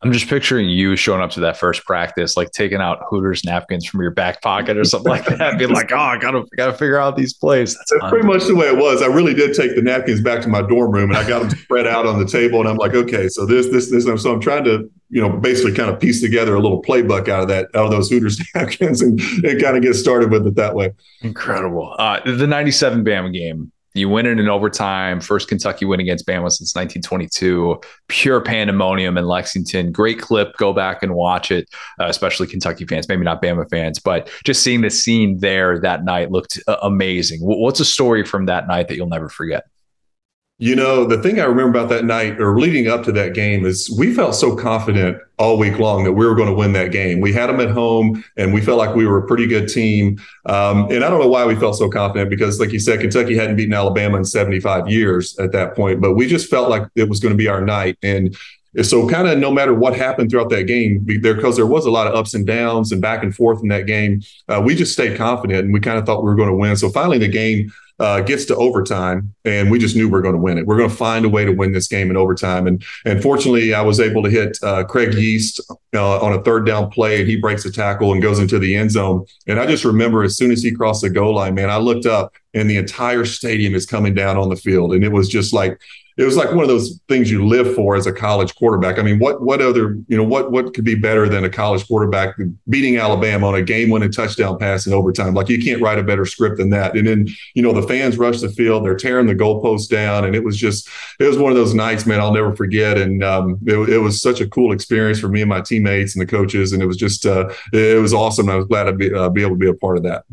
I'm just picturing you showing up to that first practice, like taking out Hooters napkins from your back pocket or something like that, being like, "Oh, I gotta gotta figure out these plays." That's, That's pretty much the way it was. I really did take the napkins back to my dorm room and I got them spread out on the table, and I'm like, "Okay, so this, this, this." And So I'm trying to, you know, basically kind of piece together a little playbook out of that, out of those Hooters napkins, and, and kind of get started with it that way. Incredible. Uh, the '97 Bama game you win it in overtime. First Kentucky win against Bama since 1922. Pure pandemonium in Lexington. Great clip. Go back and watch it, uh, especially Kentucky fans, maybe not Bama fans, but just seeing the scene there that night looked uh, amazing. What's a story from that night that you'll never forget? You know, the thing I remember about that night or leading up to that game is we felt so confident all week long that we were going to win that game. We had them at home and we felt like we were a pretty good team. Um, and I don't know why we felt so confident because, like you said, Kentucky hadn't beaten Alabama in 75 years at that point, but we just felt like it was going to be our night. And so, kind of no matter what happened throughout that game, because there was a lot of ups and downs and back and forth in that game, uh, we just stayed confident and we kind of thought we were going to win. So, finally, the game uh, gets to overtime, and we just knew we are going to win it. We're going to find a way to win this game in overtime. And and fortunately, I was able to hit uh, Craig Yeast uh, on a third down play, and he breaks a tackle and goes into the end zone. And I just remember as soon as he crossed the goal line, man, I looked up, and the entire stadium is coming down on the field, and it was just like it was like one of those things you live for as a college quarterback. I mean, what what other you know what what could be better than a college quarterback beating Alabama on a game-winning touchdown pass in overtime? Like you can't write a better script than that. And then you know the fans rush the field, they're tearing the goalposts down, and it was just it was one of those nights, man, I'll never forget. And um, it, it, was such a cool experience for me and my teammates and the coaches, and it was just uh, it was awesome. I was glad to be, uh, be able to be a part of that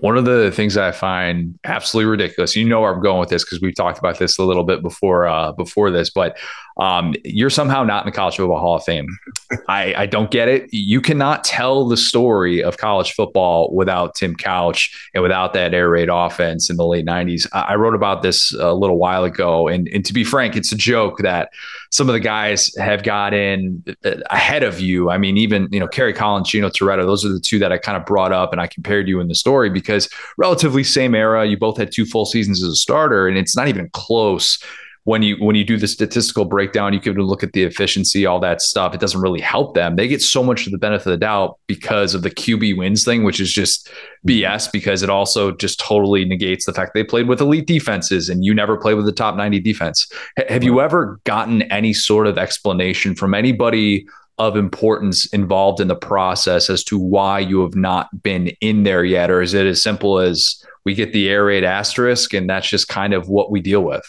One of the things I find absolutely ridiculous, you know where I'm going with this because we've talked about this a little bit before uh, before this, but um, you're somehow not in the College Football Hall of Fame. I, I don't get it. You cannot tell the story of college football without Tim Couch and without that air raid offense in the late 90s. I, I wrote about this a little while ago, and, and to be frank, it's a joke that some of the guys have got in uh, ahead of you. I mean, even you know, Kerry Collins, Gino Torretta, those are the two that I kind of brought up and I compared you in the story because relatively same era. You both had two full seasons as a starter, and it's not even close when you when you do the statistical breakdown, you can look at the efficiency, all that stuff. It doesn't really help them. They get so much of the benefit of the doubt because of the QB wins thing, which is just mm-hmm. BS because it also just totally negates the fact they played with elite defenses and you never played with the top 90 defense. H- have you ever gotten any sort of explanation from anybody of importance involved in the process as to why you have not been in there yet? Or is it as simple as we get the air raid asterisk and that's just kind of what we deal with?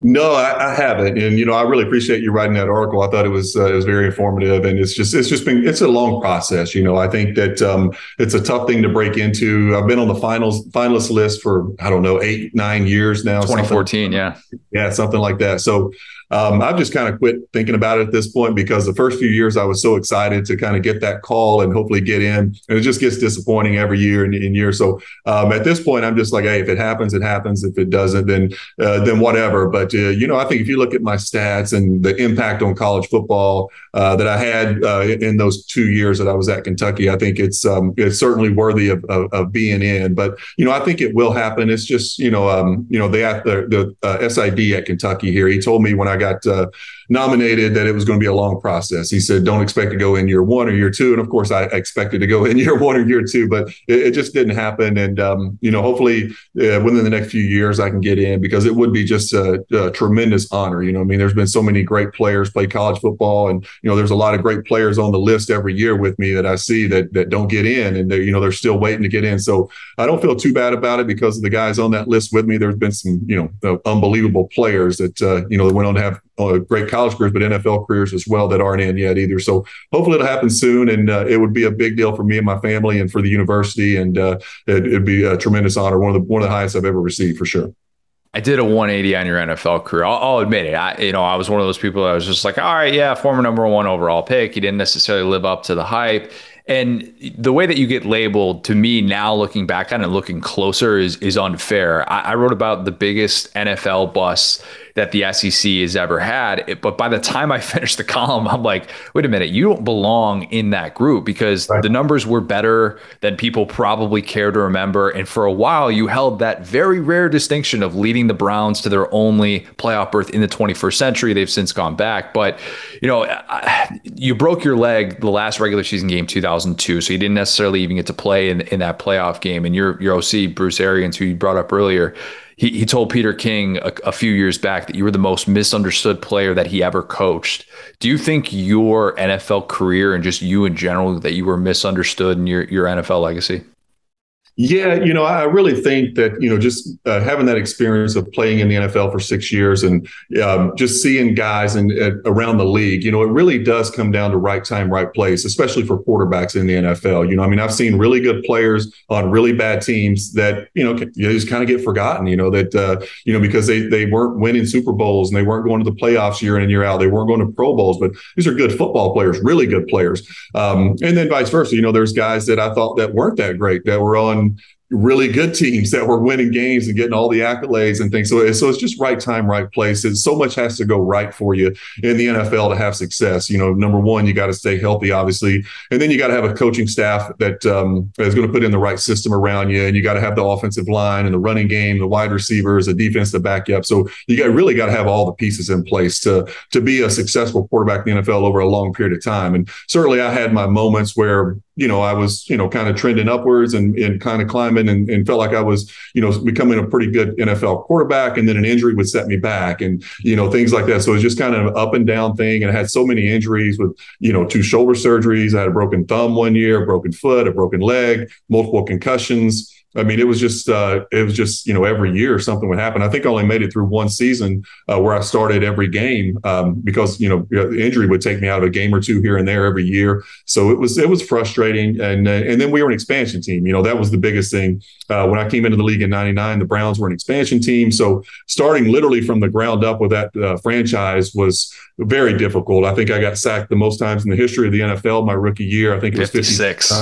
No, I, I, haven't, and you know, I really appreciate you writing that article. I thought it was uh, it was very informative, and it's just it's just been it's a long process. You know, I think that um, it's a tough thing to break into. I've been on the finals finalist list for I don't know eight nine years now. 2014, yeah, yeah, something like that. So um, I've just kind of quit thinking about it at this point because the first few years I was so excited to kind of get that call and hopefully get in, and it just gets disappointing every year and, and year. So um, at this point, I'm just like, hey, if it happens, it happens. If it doesn't, then uh, then whatever. But uh, you know, I think if you look at my stats and the impact on college football uh, that I had uh, in those two years that I was at Kentucky, I think it's um, it's certainly worthy of, of, of, being in. But you know, I think it will happen. It's just you know, um, you know, the the, the uh, SID at Kentucky here. He told me when I got uh, nominated that it was going to be a long process. He said, "Don't expect to go in year one or year two. And of course, I expected to go in year one or year two, but it, it just didn't happen. And um, you know, hopefully uh, within the next few years, I can get in because it would be just a, a, tremendous honor. You know, I mean, there's been so many great players play college football, and you know, there's a lot of great players on the list every year with me that I see that that don't get in, and they you know they're still waiting to get in. So I don't feel too bad about it because of the guys on that list with me. There's been some you know unbelievable players that uh, you know that went on to have uh, great college careers, but NFL careers as well that aren't in yet either. So hopefully it'll happen soon, and uh, it would be a big deal for me and my family and for the university, and uh, it, would be a tremendous honor, one of the one of the highest I've ever received for sure. I did a 180 on your NFL career. I'll, I'll, admit it. I, you know, I was one of those people that was just like, all right, yeah, former number one overall pick. He didn't necessarily live up to the hype. And the way that you get labeled to me now, looking back on it, looking closer, is is unfair. I, I wrote about the biggest NFL bust that the SEC has ever had. But by the time I finished the column, I'm like, wait a minute, you don't belong in that group because right. the numbers were better than people probably care to remember. And for a while, you held that very rare distinction of leading the Browns to their only playoff berth in the 21st century. They've since gone back. But, you know, you broke your leg the last regular season game, 2002. So you didn't necessarily even get to play in, in that playoff game. And your, your OC, Bruce Arians, who you brought up earlier, he, he told Peter King a, a, few years back that you were the most misunderstood player that he ever coached. Do you think your NFL career and just you in general that you were misunderstood in your, your NFL legacy? Yeah, you know, I really think that you know just uh, having that experience of playing in the NFL for six years and um, just seeing guys and uh, around the league, you know, it really does come down to right time, right place, especially for quarterbacks in the NFL. You know, I mean, I've seen really good players on really bad teams that you know you just kind of get forgotten. You know that uh, you know because they they weren't winning Super Bowls and they weren't going to the playoffs year in and year out. They weren't going to Pro Bowls, but these are good football players, really good players. Um, and then vice versa. You know, there's guys that I thought that weren't that great that were on really good teams that were winning games and getting all the accolades and things. So, so it's just right time, right place. And so much has to go right for you in the NFL to have success. You know, number one, you got to stay healthy, obviously, and then you got to have a coaching staff that um, is going to put in the right system around you, and you got to have the offensive line and the running game, the wide receivers, the defense to back you up. So you got really got to have all the pieces in place to to be a successful quarterback in the NFL over a long period of time. And certainly, I had my moments where you know, I was, you know, kind of trending upwards and, and kind of climbing and, and felt like I was, you know, becoming a pretty good NFL quarterback. And then an injury would set me back and, you know, things like that. So it was just kind of an up and down thing. And I had so many injuries with, you know, two shoulder surgeries. I had a broken thumb one year, a broken foot, a broken leg, multiple concussions I mean, it was just uh, it was just you know every year something would happen. I think I only made it through one season uh, where I started every game um, because you know the injury would take me out of a game or two here and there every year. So it was it was frustrating, and uh, and then we were an expansion team. You know that was the biggest thing uh, when I came into the league in '99. The Browns were an expansion team, so starting literally from the ground up with that uh, franchise was very difficult. I think I got sacked the most times in the history of the NFL my rookie year. I think it was 56.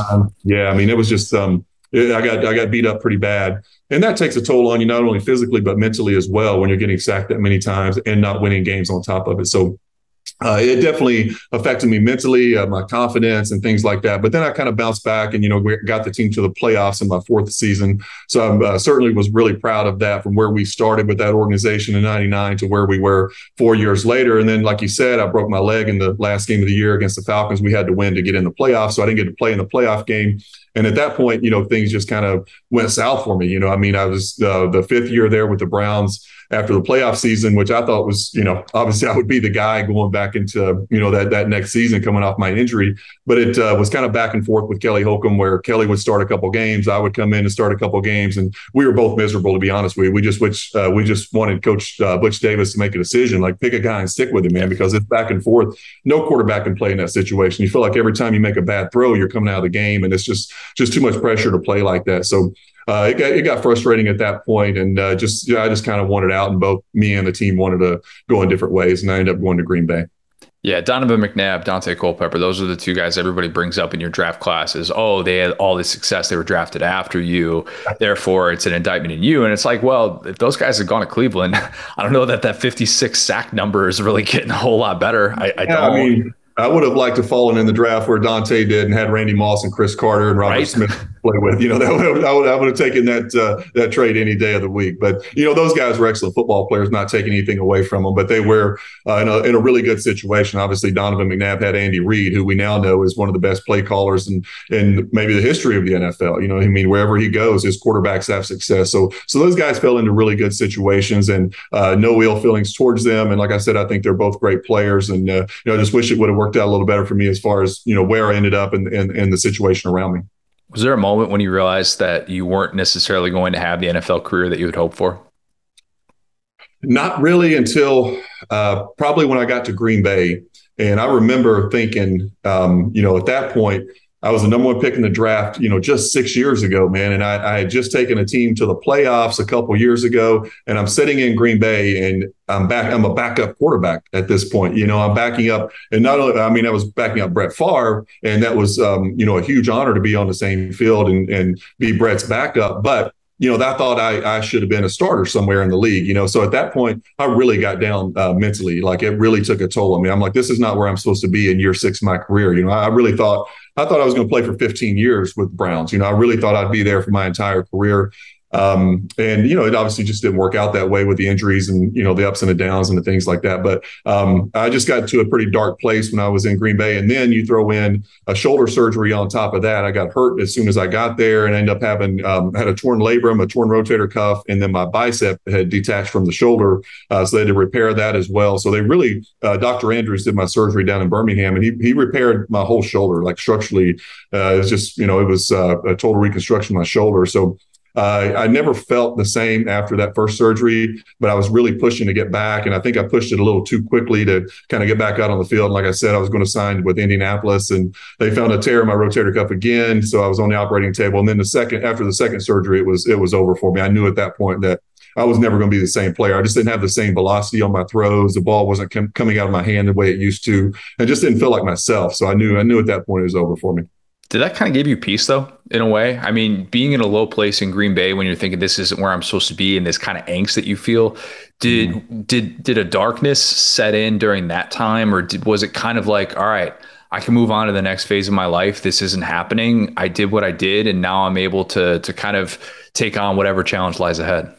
yeah, I mean it was just um, I got I got beat up pretty bad, and that takes a toll on you not only physically but mentally as well when you're getting sacked that many times and not winning games on top of it. So uh, it definitely affected me mentally, uh, my confidence, and things like that. But then I kind of bounced back, and you know, got the team to the playoffs in my fourth season. So I uh, certainly was really proud of that from where we started with that organization in '99 to where we were four years later. And then, like you said, I broke my leg in the last game of the year against the Falcons. We had to win to get in the playoffs, so I didn't get to play in the playoff game. And at that point, you know, things just kind of went south for me. You know, I mean, I was uh, the fifth year there with the Browns after the playoff season, which I thought was, you know, obviously I would be the guy going back into, you know, that that next season coming off my injury. But it uh, was kind of back and forth with Kelly Holcomb, where Kelly would start a couple games, I would come in and start a couple games, and we were both miserable to be honest with. We just which uh, we just wanted Coach uh, Butch Davis to make a decision, like pick a guy and stick with him, man, because it's back and forth. No quarterback can play in that situation. You feel like every time you make a bad throw, you're coming out of the game, and it's just just too much pressure to play like that. So uh, it, got, it got frustrating at that point, and uh, just I just kind of wanted out, and both me and the team wanted to go in different ways, and I ended up going to Green Bay. Yeah, Donovan McNabb, Daunte Culpepper, those are the two guys everybody brings up in your draft classes. Oh, they had all this success. They were drafted after you. Therefore, it's an indictment in you. And it's like, well, if those guys had gone to Cleveland, I don't know that that 56 sack number is really getting a whole lot better. I, I yeah, don't. I mean, I would have liked to fallen in the draft where Daunte did and had Randy Moss and Cris Carter and Robert right? Smith play with. You know, that would, I would I would have taken that uh, that trade any day of the week. But you know, those guys were excellent football players, not taking anything away from them. But they were uh, in, a, in a really good situation. Obviously, Donovan McNabb had Andy Reid, who we now know is one of the best play callers in in maybe the history of the NFL. You know, I mean, wherever he goes, his quarterbacks have success. So so those guys fell into really good situations, and uh, no ill feelings towards them. And like I said, I think they're both great players, and uh, you know, I just wish it would have worked out a little better for me as far as you know where I ended up and and, and the situation around me. Was there a moment when you realized that you weren't necessarily going to have the NFL career that you had hoped for? Not really until uh, probably when I got to Green Bay. And I remember thinking, um, you know, at that point, I was the number one pick in the draft, you know, just six years ago, man. And I, I had just taken a team to the playoffs a couple years ago, and I'm sitting in Green Bay, and I'm back. I'm a backup quarterback at this point. You know, I'm backing up, and not only, I mean, I was backing up Brett Favre, and that was, um, you know, a huge honor to be on the same field and and be Brett's backup. But you know, that thought I, I should have been a starter somewhere in the league, you know. So at that point, I really got down uh, mentally. Like it really took a toll on me. I'm like, this is not where I'm supposed to be in year six of my career. You know, I really thought I thought I was going to play for 15 years with Browns. You know, I really thought I'd be there for my entire career. Um, and you know, it obviously just didn't work out that way with the injuries and you know the ups and the downs and the things like that. But um, I just got to a pretty dark place when I was in Green Bay, and then you throw in a shoulder surgery on top of that. I got hurt as soon as I got there, and ended up having um, had a torn labrum, a torn rotator cuff, and then my bicep had detached from the shoulder, uh, so they had to repair that as well. So they really, uh, Dr. Andrews did my surgery down in Birmingham, and he he repaired my whole shoulder, like structurally. Uh, it was just you know it was uh, a total reconstruction of my shoulder. So uh, I never felt the same after that first surgery, but I was really pushing to get back. And I think I pushed it a little too quickly to kind of get back out on the field. And like I said, I was going to sign with Indianapolis and they found a tear in my rotator cuff again. So I was on the operating table. And then the second, after the second surgery, it was, it was over for me. I knew at that point that I was never going to be the same player. I just didn't have the same velocity on my throws. The ball wasn't com- coming out of my hand the way it used to. I just didn't feel like myself. So I knew, I knew at that point it was over for me. Did that kind of give you peace though, in a way? I mean, being in a low place in Green Bay when you're thinking this isn't where I'm supposed to be and this kind of angst that you feel, did mm-hmm. did did a darkness set in during that time or did, was it kind of like, all right, I can move on to the next phase of my life. This isn't happening. I did what I did and now I'm able to to kind of take on whatever challenge lies ahead.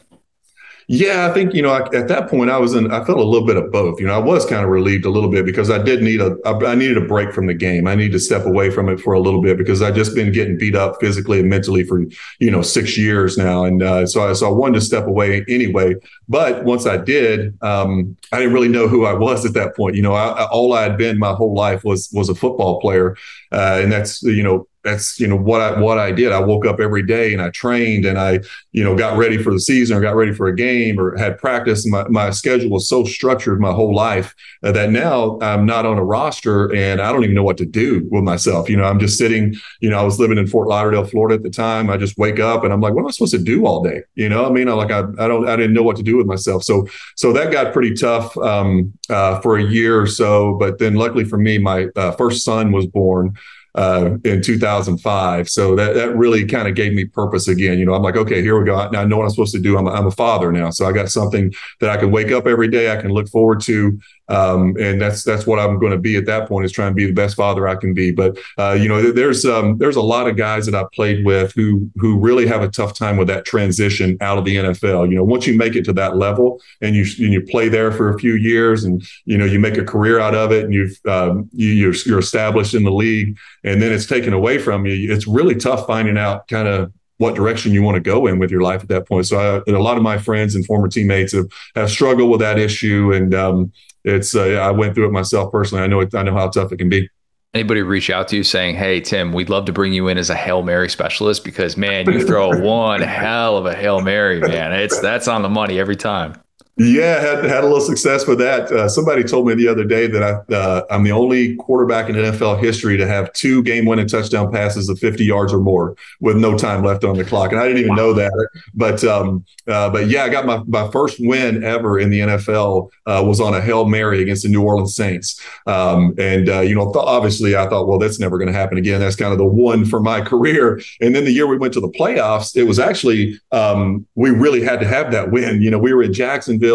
Yeah, I think you know at that point I was in. I felt a little bit of both. You know, I was kind of relieved a little bit because I did need a. I needed a break from the game. I needed to step away from it for a little bit because I just been getting beat up physically and mentally for you know six years now, and uh, so I so I wanted to step away anyway. But once I did, um, I didn't really know who I was at that point. You know, I, all I had been my whole life was was a football player, uh, and that's you know that's you know what I what I did. I woke up every day and I trained and I you know got ready for the season or got ready for a game or had practice. My my schedule was so structured my whole life uh, that now I'm not on a roster and I don't even know what to do with myself. You know, I'm just sitting. You know, I was living in Fort Lauderdale, Florida at the time. I just wake up and I'm like, what am I supposed to do all day? You know, I mean, I like I I don't I didn't know what to do with myself. So so that got pretty tough um, uh, for a year or so. But then luckily for me, my uh, first son was born uh, in 2005. So that that really kind of gave me purpose again. You know, I'm like, okay, here we go. Now I know what I'm supposed to do. I'm a, I'm a father now, so I got something that I can wake up every day. I can look forward to. Um, and that's that's what I'm going to be at that point is trying to be the best father I can be. But uh, you know, there's um, there's a lot of guys that I've played with who who really have a tough time with that transition out of the NFL. You know, once you make it to that level and you and you play there for a few years and you know you make a career out of it and you've um, you, you're, you're established in the league and then it's taken away from you. It's really tough finding out kind of what direction you want to go in with your life at that point. So I, a lot of my friends and former teammates have, have struggled with that issue. And um, it's, uh, I went through it myself personally. I know it, I know how tough it can be. Anybody reach out to you saying, Hey, Tim, we'd love to bring you in as a Hail Mary specialist because man, you throw one hell of a Hail Mary, man. It's that's on the money every time. Yeah, had had a little success with that. Uh, somebody told me the other day that I uh, I'm the only quarterback in NFL history to have two game-winning touchdown passes of 50 yards or more with no time left on the clock, and I didn't even wow. know that. But um, uh, but yeah, I got my my first win ever in the NFL uh, was on a hail mary against the New Orleans Saints, um, and uh, you know th- obviously I thought, well, that's never going to happen again. That's kind of the one for my career. And then the year we went to the playoffs, it was actually um, we really had to have that win. You know, we were in Jacksonville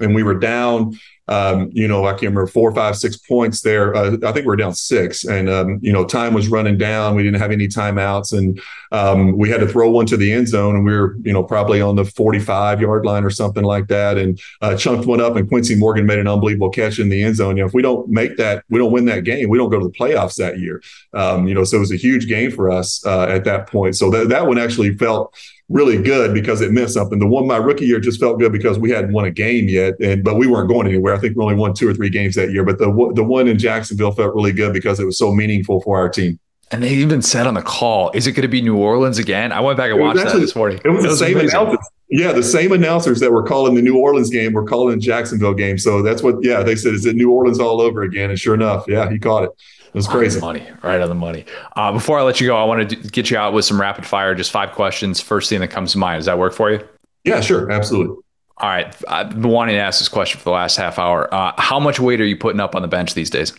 and we were down. Um, you know, I can't remember four, five, six points there. Uh, I think we are down six, and um, you know, time was running down. We didn't have any timeouts, and um, we had to throw one to the end zone, and we were, you know, probably on the 45 yard line or something like that, and uh, chunked one up. And Quincy Morgan made an unbelievable catch in the end zone. You know, if we don't make that, we don't win that game. We don't go to the playoffs that year. Um, you know, so it was a huge game for us uh, at that point. So that that one actually felt really good because it meant something. The one my rookie year just felt good because we hadn't won a game yet, and but we weren't going anywhere. I think we only won two or three games that year. But the the one in Jacksonville felt really good because it was so meaningful for our team. And they even said on the call, "Is it going to be New Orleans again?" I went back and watched actually, that this morning. It was, it was the same announcers. Yeah, the same announcers that were calling the New Orleans game were calling the Jacksonville game. So that's what. Yeah, they said, "Is it New Orleans all over again?" And sure enough, yeah, he caught it. It was crazy. money, right on the money. Uh, before I let you go, I want to get you out with some rapid fire, just five questions. First thing that comes to mind. Does that work for you? Yeah, sure, absolutely. All right, I've been wanting to ask this question for the last half hour. Uh, how much weight are you putting up on the bench these days?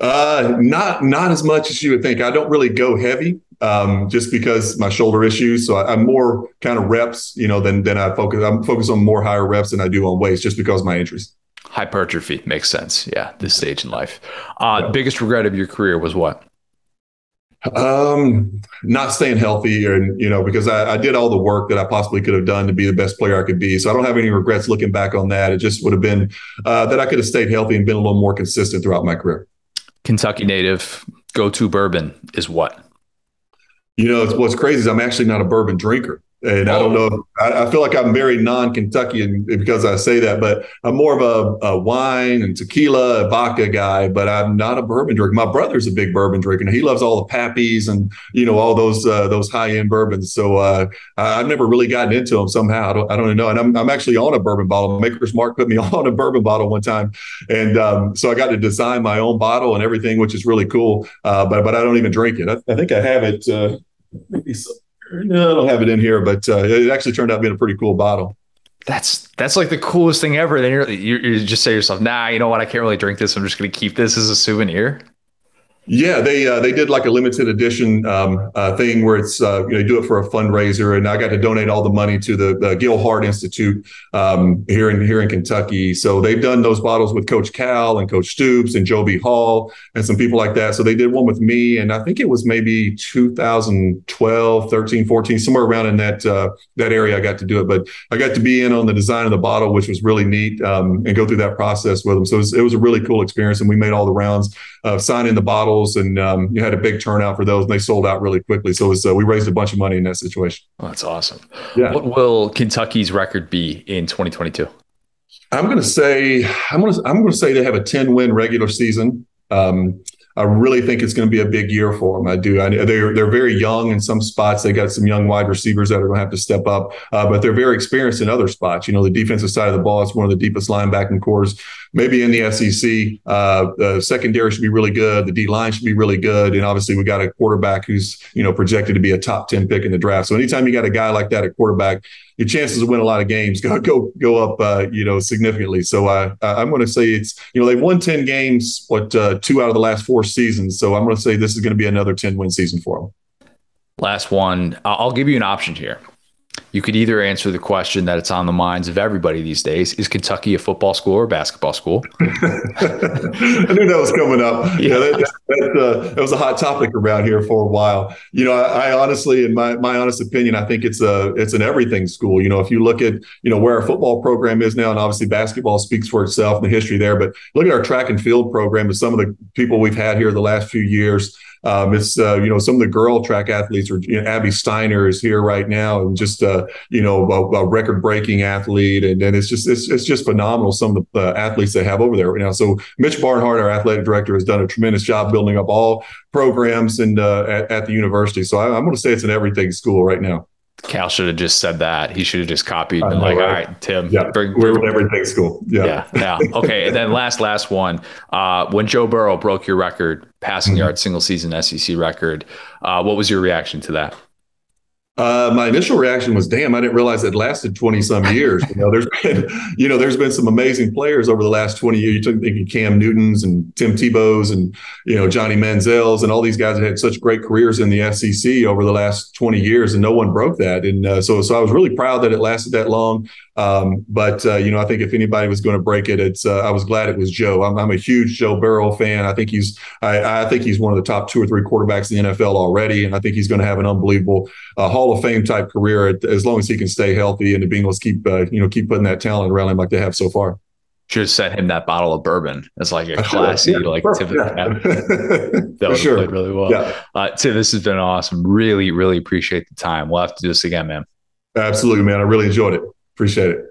Uh, not not as much as you would think. I don't really go heavy, um, just because my shoulder issues. So I, am more kind of reps, you know, than than I focus. I'm focused on more higher reps than I do on weights, just because of my injuries hypertrophy makes sense. Yeah, this stage in life. Uh, yeah. Biggest regret of your career was what? Um, not staying healthy, and you know, because I, I, did all the work that I possibly could have done to be the best player I could be. So I don't have any regrets looking back on that. It just would have been uh, that I could have stayed healthy and been a little more consistent throughout my career. Kentucky native go-to bourbon is what? You know, what's crazy is I'm actually not a bourbon drinker. And oh. I don't oh. know. I, I, feel like I'm very non-Kentuckian because I say that, but I'm more of a, a wine and tequila, vodka guy. But I'm not a bourbon drinker. My brother's a big bourbon drinker. And he loves all the Pappies and you know all those uh, those high-end bourbons. So uh, I've never really gotten into them somehow. I don't, I don't know. And I'm, I'm actually on a bourbon bottle. Maker's Mark put me on a bourbon bottle one time, and um, so I got to design my own bottle and everything, which is really cool. Uh, but but I don't even drink it. I, I think I have it. Uh, maybe so no, I don't have it in here, but uh, it actually turned out being a pretty cool bottle. That's that's like the coolest thing ever. Then you you just say to yourself, nah, you know what? I can't really drink this. I'm just going to keep this as a souvenir. Yeah, they uh, they did like a limited edition um, uh, thing where it's uh, you know you do it for a fundraiser, and I got to donate all the money to the, the Gill Heart Institute um, here in here in Kentucky. So they've done those bottles with Coach Cal and Coach Stoops and Joe B. Hall and some people like that. So they did one with me, and I think it was maybe 2012, 13, 14, somewhere around in that uh, that area. I got to do it, but I got to be in on the design of the bottle, which was really neat, um, and go through that process with them. So it was, it was a really cool experience, and we made all the rounds of signing the and um, you had a big turnout for those, and they sold out really quickly. So was, uh, we raised a bunch of money in that situation. Oh, that's awesome. Yeah. What will Kentucky's record be in 2022? I'm going to say I'm going to I'm going to say they have a 10 win regular season. Um, I really think it's going to be a big year for them. I do. I, they're they're very young in some spots. They got some young wide receivers that are going to have to step up, uh, but they're very experienced in other spots. You know, the defensive side of the ball is one of the deepest linebacking cores maybe in the SEC. Uh, the secondary should be really good. The D line should be really good, and obviously we got a quarterback who's you know projected to be a top ten pick in the draft. So anytime you got a guy like that at quarterback, your chances to win a lot of games go go go up, uh, you know, significantly. So uh, I'm going to say it's you know they've won ten games, what uh, two out of the last four seasons. So I'm going to say this is going to be another ten win season for them. Last one. I'll give you an option here. You could either answer the question that it's on the minds of everybody these days: Is Kentucky a football school or basketball school? I knew that was coming up. Yeah, yeah that, that, uh, that, was a hot topic around here for a while. You know, I, I, honestly, in my my honest opinion, I think it's a it's an everything school. You know, if you look at you know where our football program is now, and obviously basketball speaks for itself and the history there, but look at our track and field program and some of the people we've had here the last few years. Um, it's uh, you know some of the girl track athletes, are you know, Abby Steiner is here right now, and just uh, you know a, a record-breaking athlete, and, and it's just it's, it's just phenomenal some of the uh, athletes they have over there right now. So Mitch Barnhart, our athletic director, has done a tremendous job building up all programs and uh, at, at, the university. So I, I'm going to say it's an everything school right now. Cal should have just said that. He should have just copied and like, right? all right, Tim, yeah, bring, we're with everything school. Yeah. Yeah. yeah. Okay. and then last, last one. Uh, when Joe Burrow broke your record, passing mm-hmm. yard single season SEC record, uh, what was your reaction to that? Uh, my initial reaction was, "Damn! I didn't realize it lasted twenty some years." You know, there's been, you know, there's been some amazing players over the last twenty years. You took thinking Cam Newtons and Tim Tebow's and you know Johnny Manziel's and all these guys that had such great careers in the SEC over the last twenty years, and no one broke that. And uh, so, so I was really proud that it lasted that long. Um, but uh, you know, I think if anybody was going to break it, it's uh, I was glad it was Joe. I'm, I'm, a huge Joe Burrow fan. I think he's I, I, think he's one of the top two or three quarterbacks in the NFL already, and I think he's going to have an unbelievable uh, Hall of Fame type career as long as he can stay healthy and the Bengals keep uh, you know keep putting that talent around him like they have so far. Should have sent him that bottle of bourbon as like a classy, yeah, like tip yeah. that would sure. played really well. Yeah. Uh, Tim, this has been awesome. Really, really appreciate the time. We'll have to do this again, man. Absolutely, man. I really enjoyed it. Appreciate it.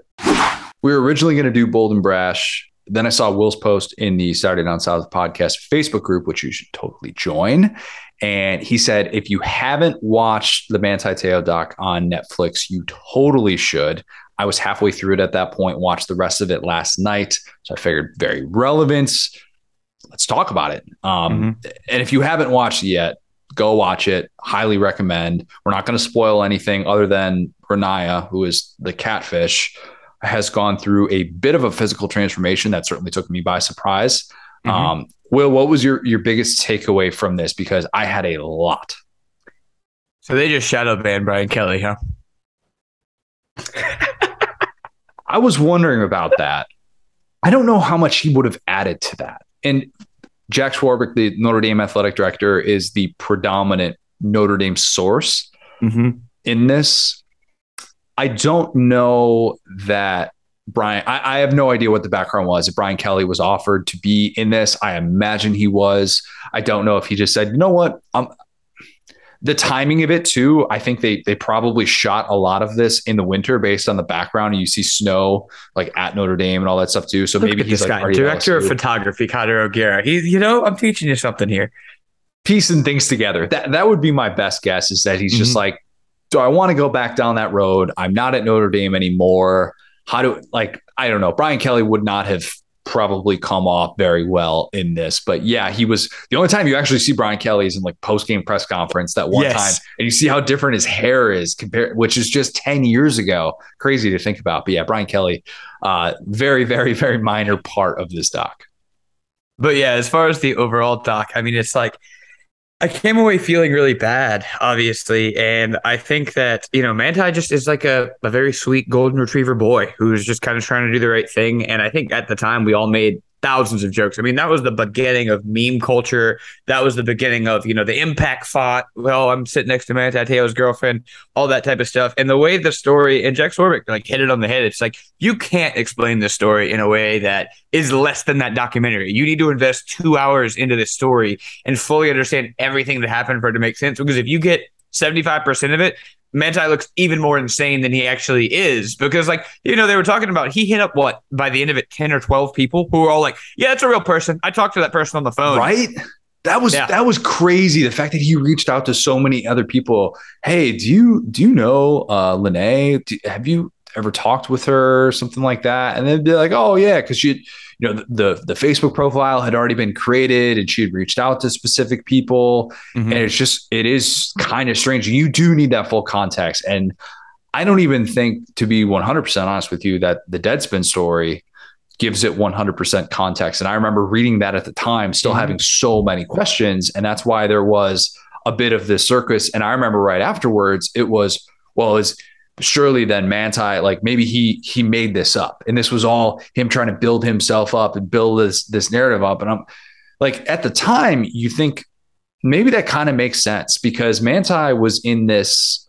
We were originally going to do Bold and Brash. Then I saw Will's post in the Saturday Down South podcast Facebook group, which you should totally join. And he said, if you haven't watched the Manti Te'o doc on Netflix, you totally should. I was halfway through it at that point, watched the rest of it last night. So I figured very relevant. Let's talk about it. Um, mm-hmm. And if you haven't watched it yet, go watch it. Highly recommend. We're not going to spoil anything other than Renaya, who is the catfish has gone through a bit of a physical transformation that certainly took me by surprise. Mm-hmm. Um, Will, what was your your biggest takeaway from this? Because I had a lot. So they just shadow banned Brian Kelly, huh? I was wondering about that. I don't know how much he would have added to that. And Jack Swarbrick, the Notre Dame athletic director, is the predominant Notre Dame source mm-hmm. in this. I don't know that Brian, I, I, have no idea what the background was. If Brian Kelly was offered to be in this, I imagine he was. I don't know if he just said, you know what, um, the timing of it too. I think they they probably shot a lot of this in the winter based on the background. And you see snow like at Notre Dame and all that stuff too. So Look maybe he's like guy, director of photography, Connor O'Gara. He, you know, I'm teaching you something here. Piecing things together. That that would be my best guess. Is that he's mm-hmm. just like do I want to go back down that road? I'm not at Notre Dame anymore. How do like I don't know. Brian Kelly would not have probably come off very well in this, but yeah, he was the only time you actually see Brian Kelly is in like post game press conference that one yes. time, and you see how different his hair is compared, which is just ten years ago. Crazy to think about, but yeah, Brian Kelly, uh, very, very, very minor part of this doc. But yeah, as far as the overall doc, I mean, it's like I came away feeling really bad, obviously. And I think that, you know, Manti just is like a, a very sweet golden retriever boy who's just kind of trying to do the right thing. And I think at the time we all made thousands of jokes. I mean, that was the beginning of meme culture. That was the beginning of, you know, the impact fought. Well, I'm sitting next to Manti Te'o's girlfriend, all that type of stuff. And the way the story and Jack Swarbrick like hit it on the head, it's like you can't explain this story in a way that is less than that documentary. You need to invest two hours into this story and fully understand everything that happened for it to make sense. Because if you get 75% of it, Manti looks even more insane than he actually is because, like, you know, they were talking about he hit up what by the end of it, 10 or 12 people who were all like, Yeah, it's a real person. I talked to that person on the phone. Right. That was Yeah. that was crazy. The fact that he reached out to so many other people. Hey, do you do you know uh Lennay? Do, have you ever talked with her or something like that? And then they're like, oh yeah, because she, you know, the, the the Facebook profile had already been created and she had reached out to specific people. Mhm. And it's just it is kind of strange. You do need that full context. And I don't even think, to be 100% honest with you, that the Deadspin story gives it 100% context. And I remember reading that at the time, still Mhm. having so many questions. And that's why there was a bit of this circus. And I remember right afterwards, it was, well, is surely then Manti, like maybe he he made this up. And this was all him trying to build himself up and build this this narrative up. And I'm like at the time, you think maybe that kind of makes sense because Manti was in this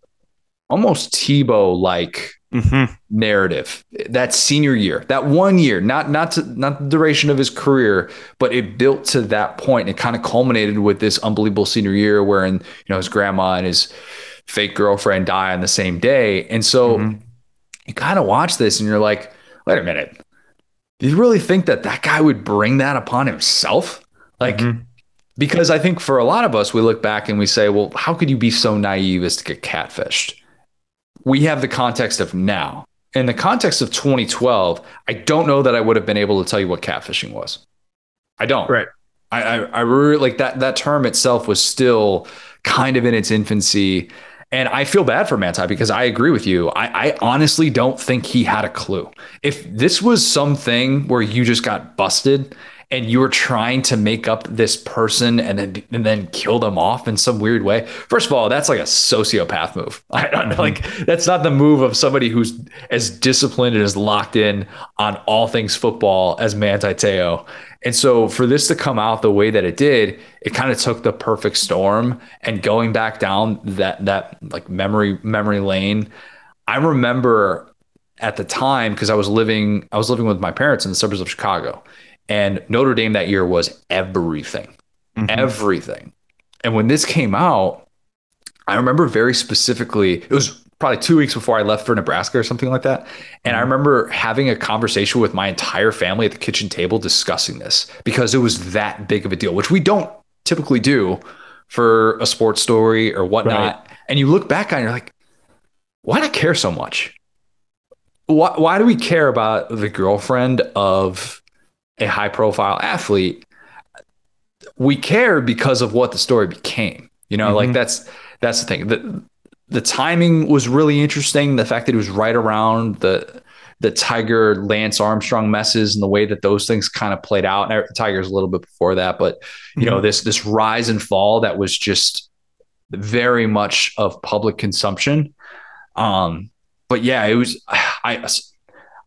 almost Tebow like Mhm. narrative that senior year that one year not not to, not the duration of his career but it built to that point it kind of culminated with this unbelievable senior year wherein you know his grandma and his fake girlfriend die on the same day and so Mhm. you kind of watch this and you're like wait a minute do you really think that that guy would bring that upon himself like Mhm. because I think for a lot of us, we look back and we say, well, how could you be so naive as to get catfished? We have the context of now. In the context of 2012, I don't know that I would have been able to tell you what catfishing was. I don't. Right. I, I, I really like that. That term itself was still kind of in its infancy. And I feel bad for Manti because I agree with you. I, I honestly don't think he had a clue. If this was something where you just got busted and you were trying to make up this person and then and then kill them off in some weird way. First of all, that's like a sociopath move. I don't know, mm-hmm. like that's not the move of somebody who's as disciplined and as locked in on all things football as Manti Te'o. And so for this to come out the way that it did, it kind of took the perfect storm and going back down that that like memory memory lane. I remember at the time because I was living I was living with my parents in the suburbs of Chicago. And Notre Dame that year was everything, Mhm. everything. And when this came out, I remember very specifically, it was probably two weeks before I left for Nebraska or something like that. And I remember having a conversation with my entire family at the kitchen table discussing this because it was that big of a deal, which we don't typically do for a sports story or whatnot. And you look back on it, you're like, why do I care so much? Why, why do we care about the girlfriend of a high profile athlete? We care because of what the story became. You know, like Mhm. that's that's the thing. The the timing was really interesting. The fact that it was right around the the Tiger Lance Armstrong messes and the way that those things kind of played out. And Tiger's a little bit before that, but you know, this this rise and fall that was just very much of public consumption. Um, but yeah, it was I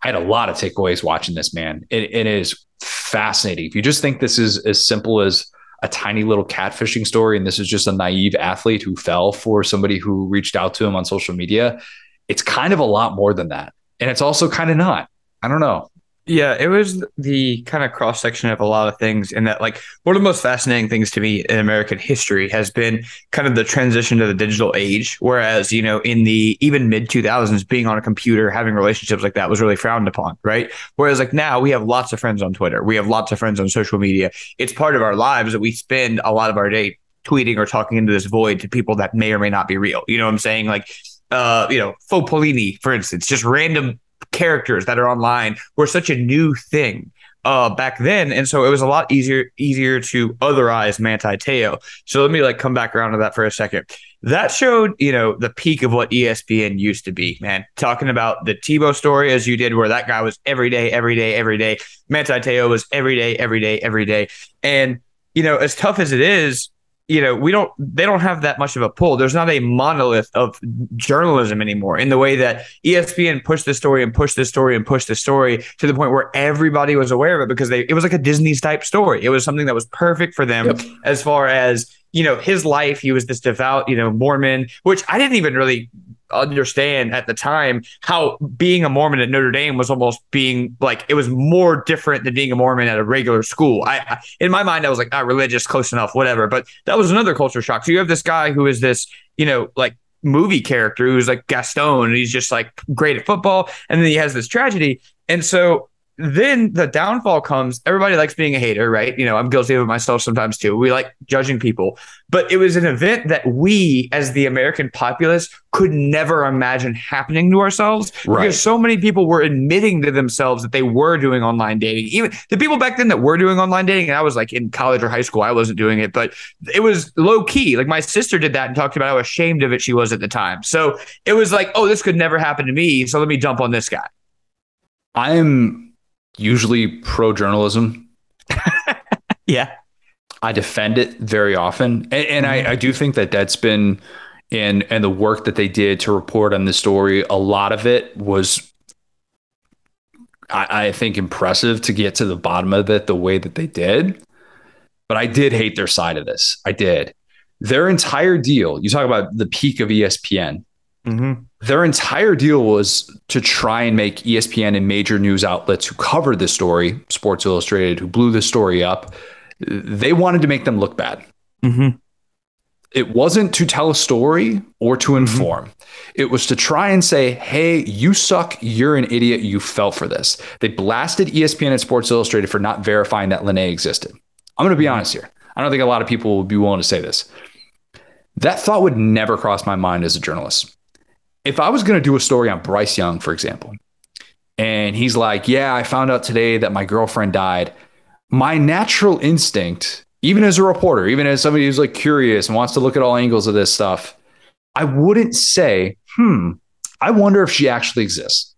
I had a lot of takeaways watching this man. It, it is fascinating. If you just think this is as simple as a tiny little catfishing story and this is just a naive athlete who fell for somebody who reached out to him on social media, it's kind of a lot more than that. And it's also kind of not. I don't know. Yeah, it was the kind of cross section of a lot of things. And that, like, one of the most fascinating things to me in American history has been kind of the transition to the digital age. Whereas, you know, in the even mid 2000s, being on a computer, having relationships like that was really frowned upon, right? Whereas, like, now we have lots of friends on Twitter, we have lots of friends on social media. It's part of our lives that we spend a lot of our day tweeting or talking into this void to people that may or may not be real. You know what I'm saying? Like, uh, you know, Fopolini, for instance, just random characters that are online were such a new thing uh back then and so it was a lot easier easier to otherize Manti Te'o. So let me like come back around to that for a second. That showed, you know, the peak of what ESPN used to be, man. Talking about the Tebow story as you did where that guy was every day, every day, every day. Manti Te'o was every day, every day, every day. And you know, as tough as it is, you know, we don't they don't have that much of a pull. There's not a monolith of journalism anymore in the way that ESPN pushed this story and pushed this story and pushed this story to the point where everybody was aware of it because they it was like a Disney type story. It was something that was perfect for them Yep. as far as, you know, his life. He was this devout, you know, Mormon, which I didn't even really understand at the time how being a Mormon at Notre Dame was almost being like it was more different than being a Mormon at a regular school. I, I in my mind I was like, ah, religious, close enough, whatever. But that was another culture shock. So you have this guy who is this, you know, like movie character who's like Gaston, and he's just like great at football, and then he has this tragedy, and so then the downfall comes. Everybody likes being a hater, right? You know, I'm guilty of it myself sometimes too. We like judging people, but it was an event that we, as the American populace, could never imagine happening to ourselves Right. because so many people were admitting to themselves that they were doing online dating. Even the people back then that were doing online dating, and I was like in college or high school, I wasn't doing it, but it was low key. Like my sister did that and talked about how ashamed of it she was at the time. So it was like, oh, this could never happen to me. So let me jump on this guy. I'm usually pro journalism. Yeah. I defend it very often, and, and I, I do think that Deadspin and and the work that they did to report on this story, a lot of it was, I, I think, impressive to get to the bottom of it the way that they did. But I did hate their side of this. I did. Their entire deal. You talk about the peak of ESPN. Mm-hmm. Their entire deal was to try and make ESPN and major news outlets who covered the story, Sports Illustrated, who blew the story up, they wanted to make them look bad. Mm-hmm. It wasn't to tell a story or to inform. It was to try and say, hey, you suck. You're an idiot. You fell for this. They blasted ESPN and Sports Illustrated for not verifying that Lennay existed. I'm going to be honest here. I don't think a lot of people will be willing to say this. That thought would never cross my mind as a journalist. If I was going to do a story on Bryce Young, for example, and he's like, yeah, I found out today that my girlfriend died, my natural instinct, even as a reporter, even as somebody who's like curious and wants to look at all angles of this stuff, I wouldn't say, hmm, I wonder if she actually exists.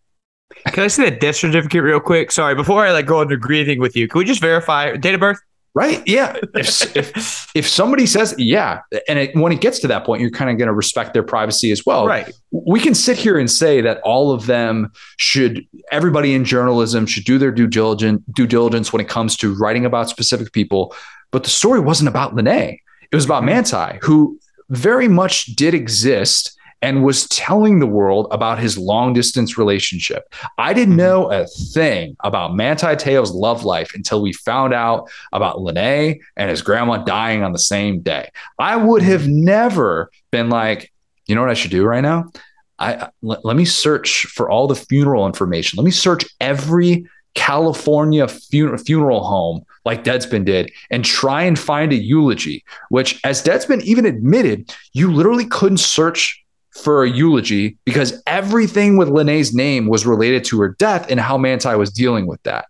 Can I see the death certificate real quick? Sorry, before I like go into grieving with you, can we just verify date of birth? Right? Yeah. If, if, if somebody says, yeah, and it, when it gets to that point, you're kind of going to respect their privacy as well. right. we can sit here and say that all of them should everybody in journalism should do their due diligence due diligence when it comes to writing about specific people but the story wasn't about Lennay it was about Manti who very much did exist and was telling the world about his long distance relationship. I didn't mm-hmm. know a thing about Manti Te'o's love life until we found out about Lennay and his grandma dying on the same day. I would mm-hmm. have never been like, you know what I should do right now? I let, let me search for all the funeral information. Let me search every California fun- funeral home like Deadspin did and try and find a eulogy, which as Deadspin even admitted, you literally couldn't search for a eulogy because everything with Lennay's name was related to her death and how Manti was dealing with that.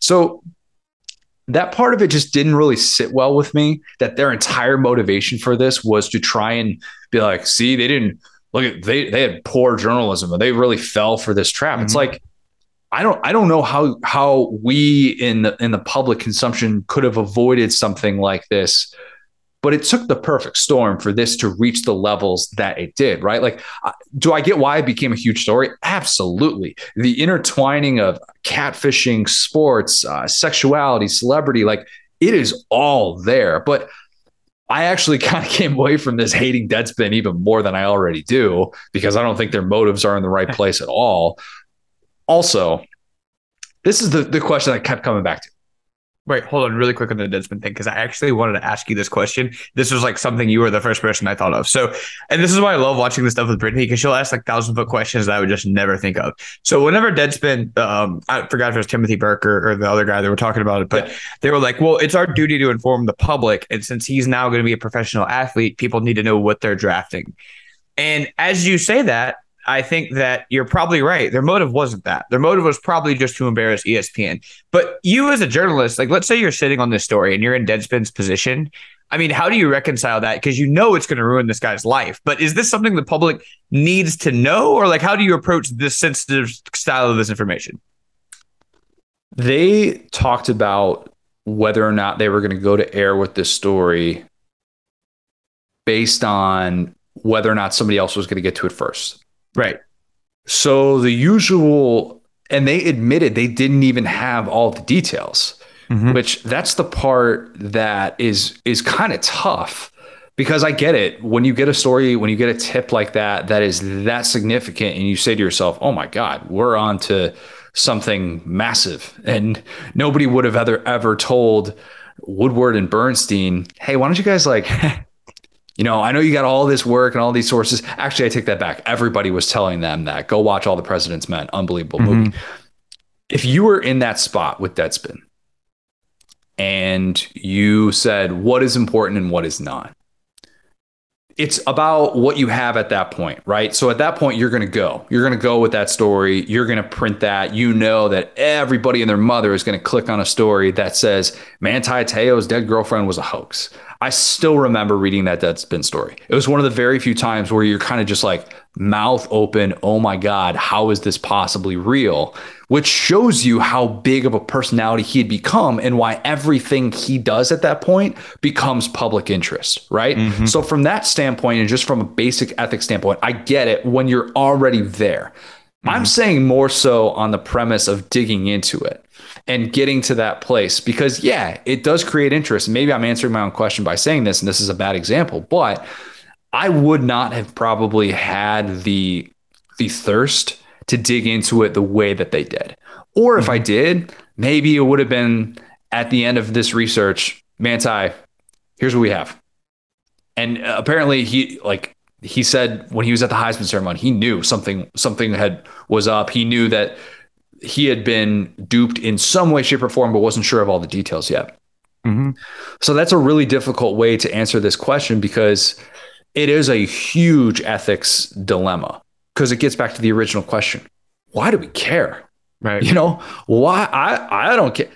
So that part of it just didn't really sit well with me that their entire motivation for this was to try and be like, see, they didn't look at they they had poor journalism and they really fell for this trap. It's Mhm. like I don't I don't know how how we in the in the public consumption could have avoided something like this. But it took the perfect storm for this to reach the levels that it did, right? Like, uh, do I get why it became a huge story? Absolutely. The intertwining of catfishing, sports, uh, sexuality, celebrity, like it is all there. But I actually kind of came away from this hating Deadspin even more than I already do because I don't think their motives are in the right place at all. Also, this is the, the question I kept coming back to. Wait, hold on, really quick on the Deadspin thing, because I actually wanted to ask you this question. This was like something you were the first person I thought of. So, and this is why I love watching this stuff with Brittany, because she'll ask like thousand foot questions that I would just never think of. So, whenever Deadspin, um, I forgot if it was Timothy Burke or, or the other guy that were talking about it, but they were like, well, it's our duty to inform the public. And since he's now going to be a professional athlete, people need to know what they're drafting. And as you say that, I think that you're probably right. Their motive wasn't that. Their motive was probably just to embarrass ESPN. But you, as a journalist, like let's say you're sitting on this story and you're in Deadspin's position. I mean, how do you reconcile that? Because you know it's going to ruin this guy's life. But is this something the public needs to know, or like how do you approach this sensitive style of this information? They talked about whether or not they were going to go to air with this story based on whether or not somebody else was going to get to it first. Right. So the usual, and they admitted they didn't even have all the details, Mhm. which that's the part that is is kind of tough because I get it. When you get a story, when you get a tip like that, that is that significant, and you say to yourself, "Oh my God, we're on to something massive," and nobody would have ever ever told Woodward and Bernstein, "Hey, why don't you guys like." You know, I know you got all this work and all these sources. Actually, I take that back. Everybody was telling them that. Go watch All the President's Men. Unbelievable mm-hmm. movie. if you were in that spot with Deadspin and you said what is important and what is not, it's about what you have at that point, right? So at that point, you're going to go. You're going to go with that story. You're going to print that. You know that everybody and their mother is going to click on a story that says Manti Te'o's dead girlfriend was a hoax. I still remember reading that Deadspin story. It was one of the very few times where you're kind of just like mouth open. Oh my God, how is this possibly real? Which shows you how big of a personality he had become and why everything he does at that point becomes public interest, right? Mm-hmm. So, from that standpoint, and just from a basic ethics standpoint, I get it when you're already there. Mm-hmm. I'm saying more so on the premise of digging into it and getting to that place because yeah it does create interest maybe i'm answering my own question by saying this and this is a bad example but i would not have probably had the the thirst to dig into it the way that they did or if i mm-hmm. did maybe it would have been at the end of this research manti here's what we have and apparently he like he said when he was at the Heisman ceremony, he knew something something had was up. He knew that he had been duped in some way, shape, or form, but wasn't sure of all the details yet. Mm-hmm. So that's a really difficult way to answer this question because it is a huge ethics dilemma because it gets back to the original question. Why do we care? Right. You know, why I, I don't care.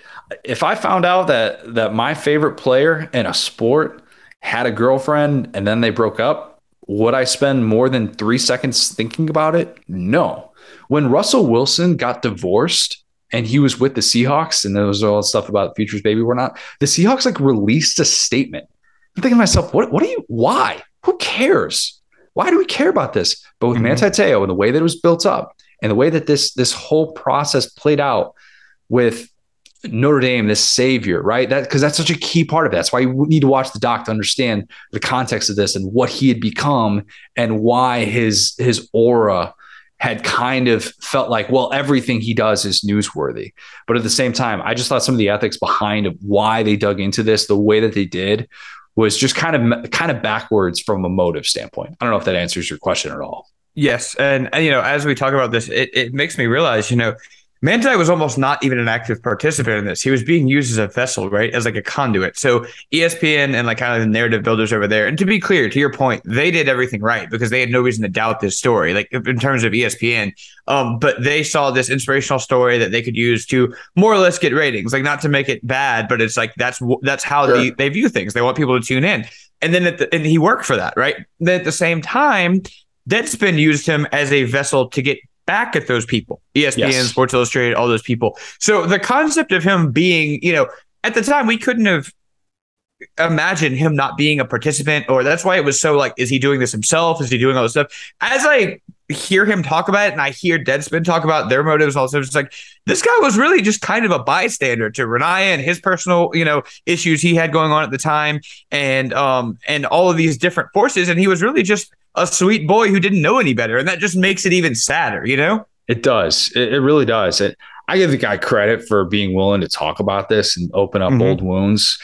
If I found out that that my favorite player in a sport had a girlfriend and then they broke up, would I spend more than three seconds thinking about it? No. When Russell Wilson got divorced and he was with the Seahawks, and there was all stuff about Futures Baby or not, the Seahawks like released a statement. I'm thinking to myself, what, what are you, why? Who cares? Why do we care about this? But with mm-hmm. Manti Te'o and the way that it was built up and the way that this this whole process played out with Notre Dame, this savior, right? That because that's such a key part of it. That's why you need to watch the doc to understand the context of this and what he had become and why his his aura had kind of felt like, well, everything he does is newsworthy. But at the same time, I just thought some of the ethics behind why they dug into this, the way that they did, was just kind of kind of backwards from a motive standpoint. I don't know if that answers your question at all. Yes, and, and you know, as we talk about this, it, it makes me realize, you know, Manti was almost not even an active participant in this. He was being used as a vessel, right? As like a conduit. So ESPN and like kind of the narrative builders over there. And to be clear, to your point, they did everything right because they had no reason to doubt this story, like in terms of ESPN. Um, but they saw this inspirational story that they could use to more or less get ratings. Like not to make it bad, but it's like that's that's how sure. they, they view things. They want people to tune in. And then the, and he worked for that, right? Then at the same time, Deadspin used him as a vessel to get back at those people ESPN, yes. Sports Illustrated, all those people. So the concept of him being, you know, at the time we couldn't have imagined him not being a participant, or that's why it was so like, is he doing this himself? Is he doing all this stuff? As I hear him talk about it and I hear Deadspin talk about their motives also, it's like this guy was really just kind of a bystander to Ronaiah and his personal, you know, issues he had going on at the time and um and all of these different forces. And he was really just a sweet boy who didn't know any better. And that just makes it even sadder, you know? It does. It, it really does. It, I give the guy credit for being willing to talk about this and open up mm-hmm. old wounds.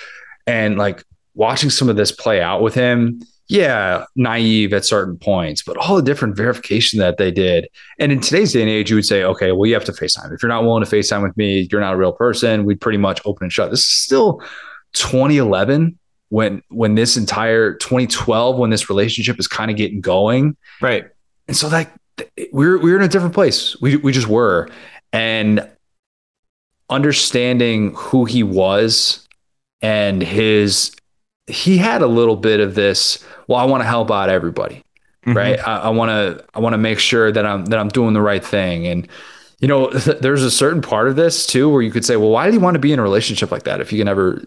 And like watching some of this play out with him, yeah, naive at certain points, but all the different verification that they did. And in today's day and age, you would say, okay, well, you have to FaceTime. If you're not willing to FaceTime with me, you're not a real person. We'd pretty much open and shut. This is still 2011 when when this entire 2012 when this relationship is kind of getting going. Right. And so like we're we're in a different place. We we just were. And understanding who he was and his he had a little bit of this well i want to help out everybody mm-hmm. right? I want to i want to make sure that i'm that i'm doing the right thing. And you know th- there's a certain part of this too where you could say well why do you want to be in a relationship like that if you can never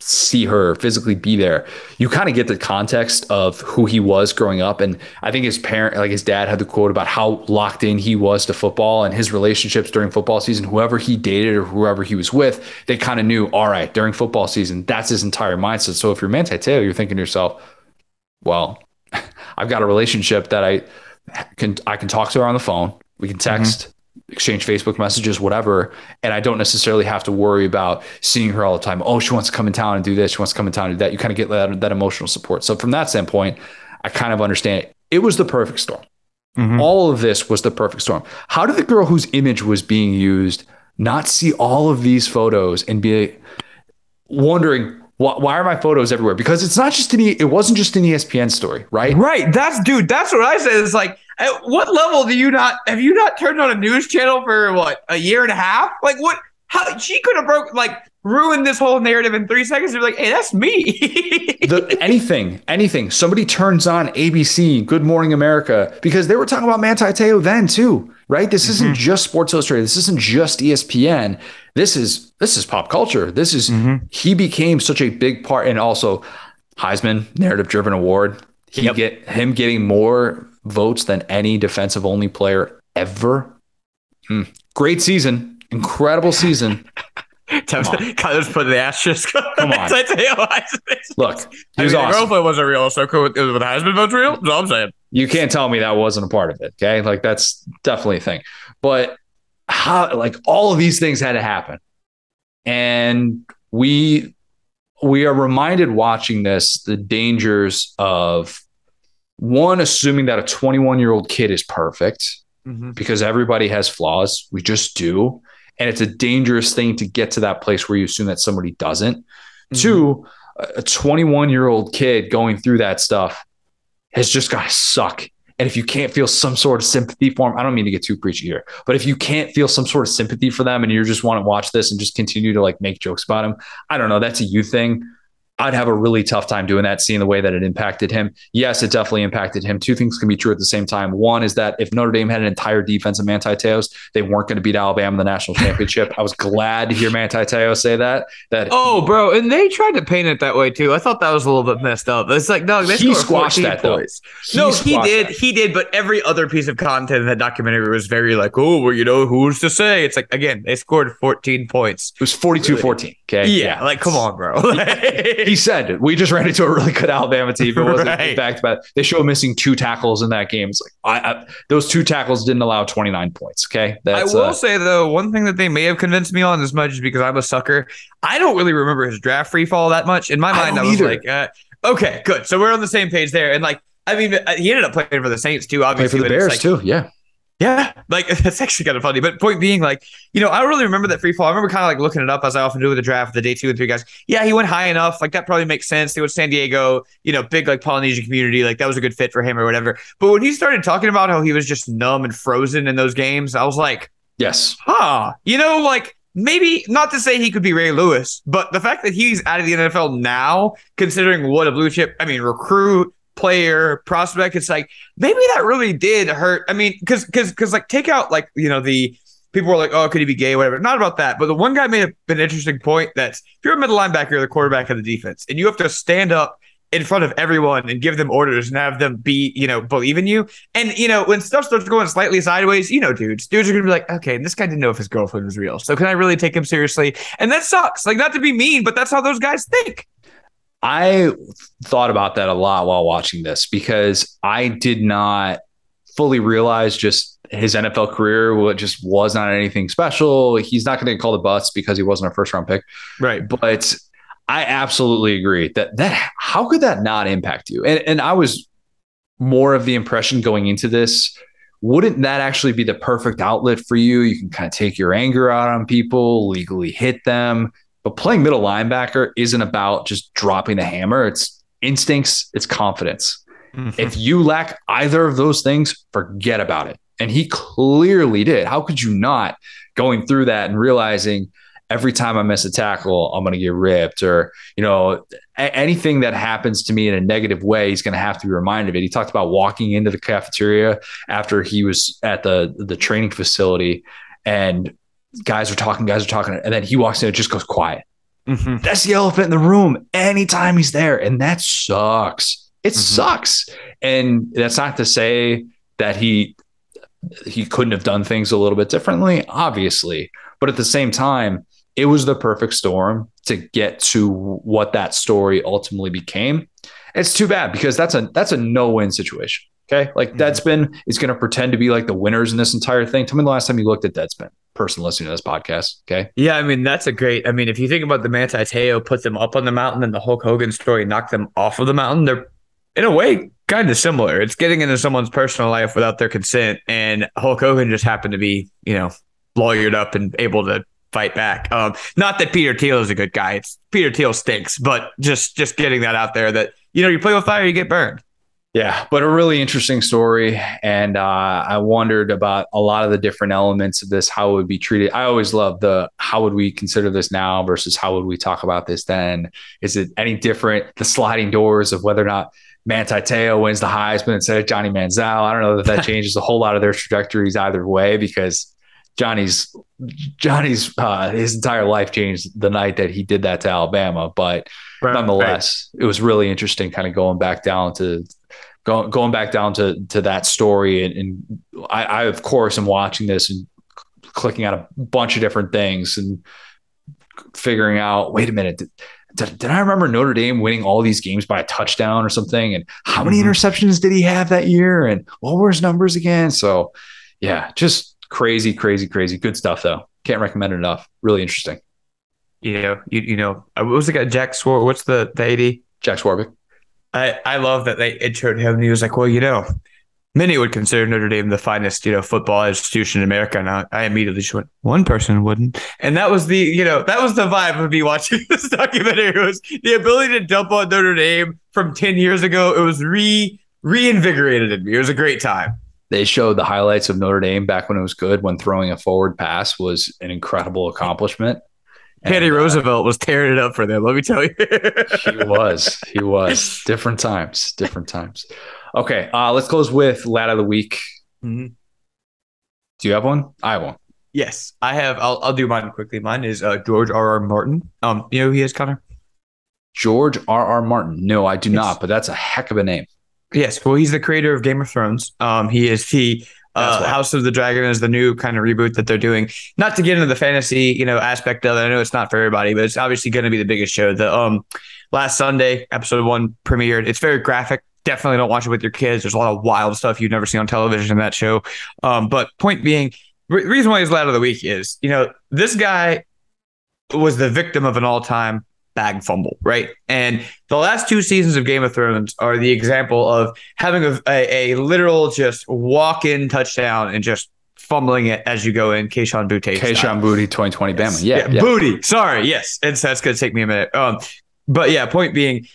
see her physically be there you kind of get the context of who he was growing up. And i think his parent like his dad had the quote about how locked in he was to football and his relationships during football season. Whoever he dated or whoever he was with they kind of knew all right during football season that's his entire mindset. So if you're Manti Te'o you're thinking to yourself well i've got a relationship that i can i can talk to her on the phone. We can text. mm-hmm exchange Facebook messages, whatever. And I don't necessarily have to worry about seeing her all the time. Oh, she wants to come in town and do this. She wants to come in town and do that. You kind of get that, that emotional support. So from that standpoint, I kind of understand it. It was the perfect storm. Mm-hmm. All of this was the perfect storm. How did the girl whose image was being used not see all of these photos and be wondering why, are my photos everywhere? Because it's not just an it wasn't just an ESPN story, right? Right. That's dude. That's what I said. It's like, at what level do you not have you not turned on a news channel for what a year and a half? Like what? How she could have broke like ruined this whole narrative in three seconds. They're like, hey, that's me. the, anything, anything. Somebody turns on ABC, Good Morning America, because they were talking about Manti Te'o then too, right? This mm-hmm. isn't just Sports Illustrated. This isn't just ESPN. This is this is pop culture. This is mm-hmm. he became such a big part, and also Heisman narrative driven award. He yep. get him getting more votes than any defensive only player ever. Hmm. Great season, incredible season. Kyler's put the asterisk. Come on. Look, he was I mean, awesome. girlfriend wasn't real, so cool. With, with Heisman votes real? That's all I'm saying. You can't tell me that wasn't a part of it. Okay. Like that's definitely a thing. But how like all of these things had to happen. And we we are reminded watching this the dangers of one assuming that a 21 year old kid is perfect mm-hmm. because everybody has flaws. We just do. And it's a dangerous thing to get to that place where you assume that somebody doesn't. Mm-hmm. Two, a 21 year old kid going through that stuff has just got to suck. And if you can't feel some sort of sympathy for them, I don't mean to get too preachy here, but if you can't feel some sort of sympathy for them and you just want to watch this and just continue to like make jokes about them, I don't know. That's a you thing. I'd have a really tough time doing that, seeing the way that it impacted him. Yes, it definitely impacted him. Two things can be true at the same time. One is that if Notre Dame had an entire defense of Manti Te'os, they weren't going to beat Alabama in the national championship. I was glad to hear Manti Te'o say that. That oh, bro, and they tried to paint it that way too. I thought that was a little bit messed up. It's like no, they he squashed that points. He no, he did, that. he did. But every other piece of content in that documentary was very like, oh, well, you know, who's to say? It's like again, they scored 14 points. It was 42-14. Okay, yeah, like come on, bro. he said we just ran into a really good Alabama team. It wasn't right. fact, but they show missing two tackles in that game. It's like I, I, those two tackles didn't allow 29 points. Okay, That's, I will uh, say though, one thing that they may have convinced me on as much is because I'm a sucker. I don't really remember his draft free fall that much. In my mind, I, I was either. like, uh, okay, good. So we're on the same page there. And like, I mean, he ended up playing for the Saints too. Obviously, Play for the Bears like, too. Yeah. Yeah, like that's actually kind of funny. But point being, like, you know, I don't really remember that free fall. I remember kind of like looking it up as I often do with the draft, the day two and three guys. Yeah, he went high enough. Like that probably makes sense. They went San Diego, you know, big like Polynesian community. Like that was a good fit for him or whatever. But when he started talking about how he was just numb and frozen in those games, I was like, yes, huh. You know, like maybe not to say he could be Ray Lewis, but the fact that he's out of the NFL now, considering what a blue chip, I mean, recruit, player prospect it's like maybe that really did hurt i mean because because because like take out like you know the people were like oh could he be gay whatever not about that but the one guy made an interesting point that if you're a middle linebacker or the quarterback of the defense and you have to stand up in front of everyone and give them orders and have them be, you know, believe in you. And, you know, when stuff starts going slightly sideways, you know, dudes, dudes are to be like, okay, this guy didn't know if his girlfriend was real. So can I really take him seriously? And that sucks. Like, not to be mean, but that's how those guys think. I thought about that a lot while watching this because I did not fully realize just his NFL career what just was not anything special. He's not going to get called a bust because he wasn't a first round pick. Right. But I absolutely agree that that how could that not impact you? And and I was more of the impression going into this wouldn't that actually be the perfect outlet for you? You can kind of take your anger out on people, legally hit them, but playing middle linebacker isn't about just dropping the hammer. It's instincts, it's confidence. Mm-hmm. If you lack either of those things, forget about it. And he clearly did. How could you not going through that and realizing every time I miss a tackle, I'm going to get ripped or, you know, a- anything that happens to me in a negative way, he's going to have to be reminded of it. He talked about walking into the cafeteria after he was at the the training facility and guys are talking, guys are talking, and then he walks in, it just goes quiet. Mm-hmm. That's the elephant in the room anytime he's there. And that sucks. It mm-hmm. sucks. And that's not to say that he he couldn't have done things a little bit differently, obviously. But at the same time, it was the perfect storm to get to what that story ultimately became. It's too bad because that's a that's a no-win situation. Okay. Like mm-hmm. Deadspin is going to pretend to be like the winners in this entire thing. Tell me the last time you looked at Deadspin, person listening to this podcast. Okay. Yeah. I mean, that's a great, I mean, if you think about the Manti Te'o put them up on the mountain and the Hulk Hogan story knocked them off of the mountain, they're in a way kind of similar. It's getting into someone's personal life without their consent, and Hulk Hogan just happened to be, you know, lawyered up and able to fight back. Um, not that Peter Thiel is a good guy. It's Peter Thiel stinks, but just just getting that out there that you know you play with fire, you get burned. Yeah, but a really interesting story. And uh, I wondered about a lot of the different elements of this, how it would be treated. I always love the how would we consider this now versus how would we talk about this then? Is it any different? The sliding doors of whether or not Manti Te'o wins the Heisman instead of Johnny Manziel. I don't know that that changes a whole lot of their trajectories either way because Johnny's Johnny's uh, his entire life changed the night that he did that to Alabama. But right, nonetheless, right. it was really interesting, kind of going back down to going going back down to to that story. And, and I, I, of course, am watching this and clicking on a bunch of different things and figuring out. Wait a minute. Did, did, did, I remember Notre Dame winning all these games by a touchdown or something? And how many mm-hmm. interceptions did he have that year? And what were his numbers again? So, yeah, just crazy, crazy, crazy. Good stuff, though. Can't recommend it enough. Really interesting. You know, you, you know, what was the guy? Jack Swar. What's the the AD? Jack Swarbrick. I, I love that they introed him and he was like, well, you know, many would consider Notre Dame the finest, you know, football institution in America. And I, I immediately just went, one person wouldn't. And that was the, you know, that was the vibe of me watching this documentary. It was the ability to dump on Notre Dame from 10 years ago. It was re reinvigorated in me. It was a great time. They showed the highlights of Notre Dame back when it was good, when throwing a forward pass was an incredible accomplishment. Teddy uh, Roosevelt was tearing it up for them. Let me tell you. he was. He was. Different times. Different times. Okay. Uh, let's close with lad of the week. Mm-hmm. Do you have one? I have one. Yes, I have. I'll, I'll do mine quickly. Mine is uh, George R. R. Martin. Um, you know who he is, Connor? George R. R. Martin. No, I do yes. not. But that's a heck of a name. Yes. Well, he's the creator of Game of Thrones. Um, he is the uh, House of the Dragon is the new kind of reboot that they're doing. Not to get into the fantasy, you know, aspect of it. I know it's not for everybody, but it's obviously going to be the biggest show. The um last Sunday, episode one premiered. It's very graphic. Definitely don't watch it with your kids. There's a lot of wild stuff you've never seen on television in that show. Um, but point being, re- reason why he's lad of the week is, you know, this guy was the victim of an all-time bag fumble, right? And the last two seasons of Game of Thrones are the example of having a, a, a literal just walk in touchdown and just fumbling it as you go in. Kayshon Boutte. Kayshon Booty 2020 Bama. Yeah, yeah, yeah. Booty. Sorry. Yes. It's, that's going to take me a minute. Um, but yeah, point being,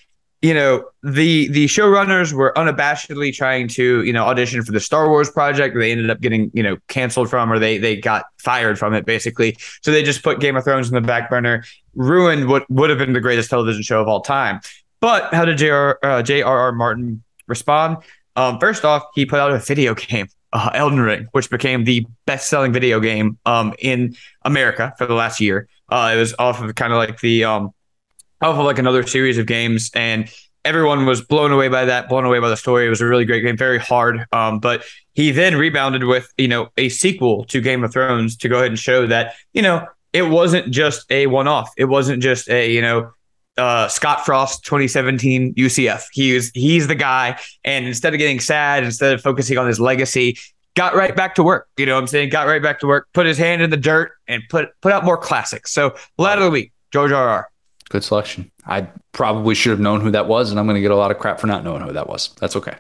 you know the the showrunners were unabashedly trying to you know audition for the Star Wars project. They ended up getting you know canceled from, or they they got fired from it basically. So they just put Game of Thrones in the back burner, ruined what would have been the greatest television show of all time. But how did J.R. Uh, J.R.R. Martin respond? Um, first off, he put out a video game, uh, Elden Ring, which became the best-selling video game um, in America for the last year. Uh, it was off of kind of like the um, off of like another series of games, and everyone was blown away by that, blown away by the story. It was a really great game, very hard. Um, but he then rebounded with you know a sequel to Game of Thrones to go ahead and show that you know it wasn't just a one-off. It wasn't just a you know uh, Scott Frost 2017 UCF. He's he's the guy, and instead of getting sad, instead of focusing on his legacy, got right back to work. You know what I'm saying? Got right back to work, put his hand in the dirt, and put put out more classics. So lad of the week, George R. Good selection. I probably should have known who that was, and I'm going to get a lot of crap for not knowing who that was. That's okay.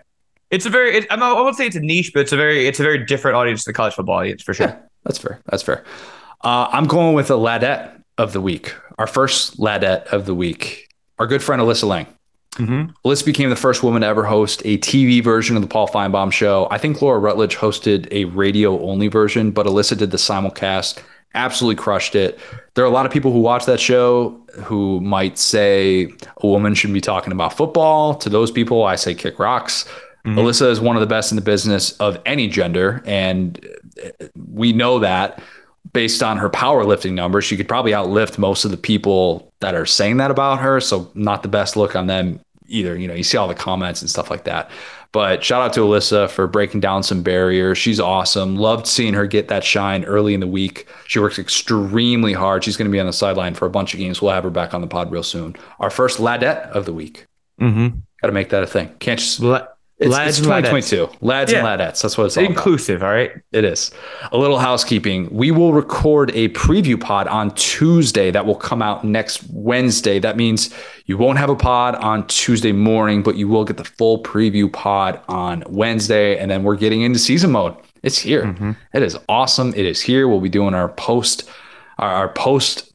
It's a very, it, I'm not, I won't say it's a niche, but it's a very, it's a very different audience to the college football audience for sure. Yeah, that's fair. That's fair. Uh, I'm going with a ladette of the week. Our first ladette of the week. Our good friend Alyssa Lang. Mm-hmm. Alyssa became the first woman to ever host a TV version of the Paul Finebaum show. I think Laura Rutledge hosted a radio only version, but Alyssa did the simulcast absolutely crushed it. There are a lot of people who watch that show who might say a woman should be talking about football. To those people, I say kick rocks. Mm-hmm. Alyssa is one of the best in the business of any gender. And we know that based on her powerlifting numbers, she could probably outlift most of the people that are saying that about her. So, not the best look on them either. You know, you see all the comments and stuff like that. But shout out to Alyssa for breaking down some barriers. She's awesome. Loved seeing her get that shine early in the week. She works extremely hard. She's going to be on the sideline for a bunch of games. We'll have her back on the pod real soon. Our first ladette of the week. Mm-hmm. Got to make that a thing. Can't just. It's, Lads it's and ladettes. 2022. Lads and Yeah. ladettes. That's what it's all about. Inclusive, all right. It is. A little housekeeping. We will record a preview pod on Tuesday that will come out next Wednesday. That means you won't have a pod on Tuesday morning, but you will get the full preview pod on Wednesday. And then we're getting into season mode. It's here. Mm-hmm. It is awesome. It is here. We'll be doing our post, our, our post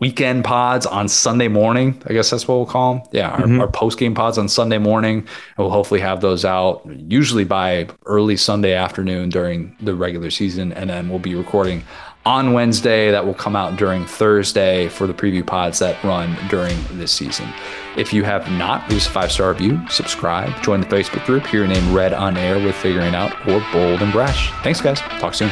weekend pods on Sunday morning. I guess that's what we'll call them. Yeah, our, mm-hmm. our post game pods on Sunday morning. And we'll hopefully have those out usually by early Sunday afternoon during the regular season. And then we'll be recording on Wednesday that will come out during Thursday for the preview pods that run during this season. If you have not, leave us a five star review, subscribe, join the Facebook group, hear your name read on air with Figuring Out or Bold and Brash. Thanks, guys. Talk soon.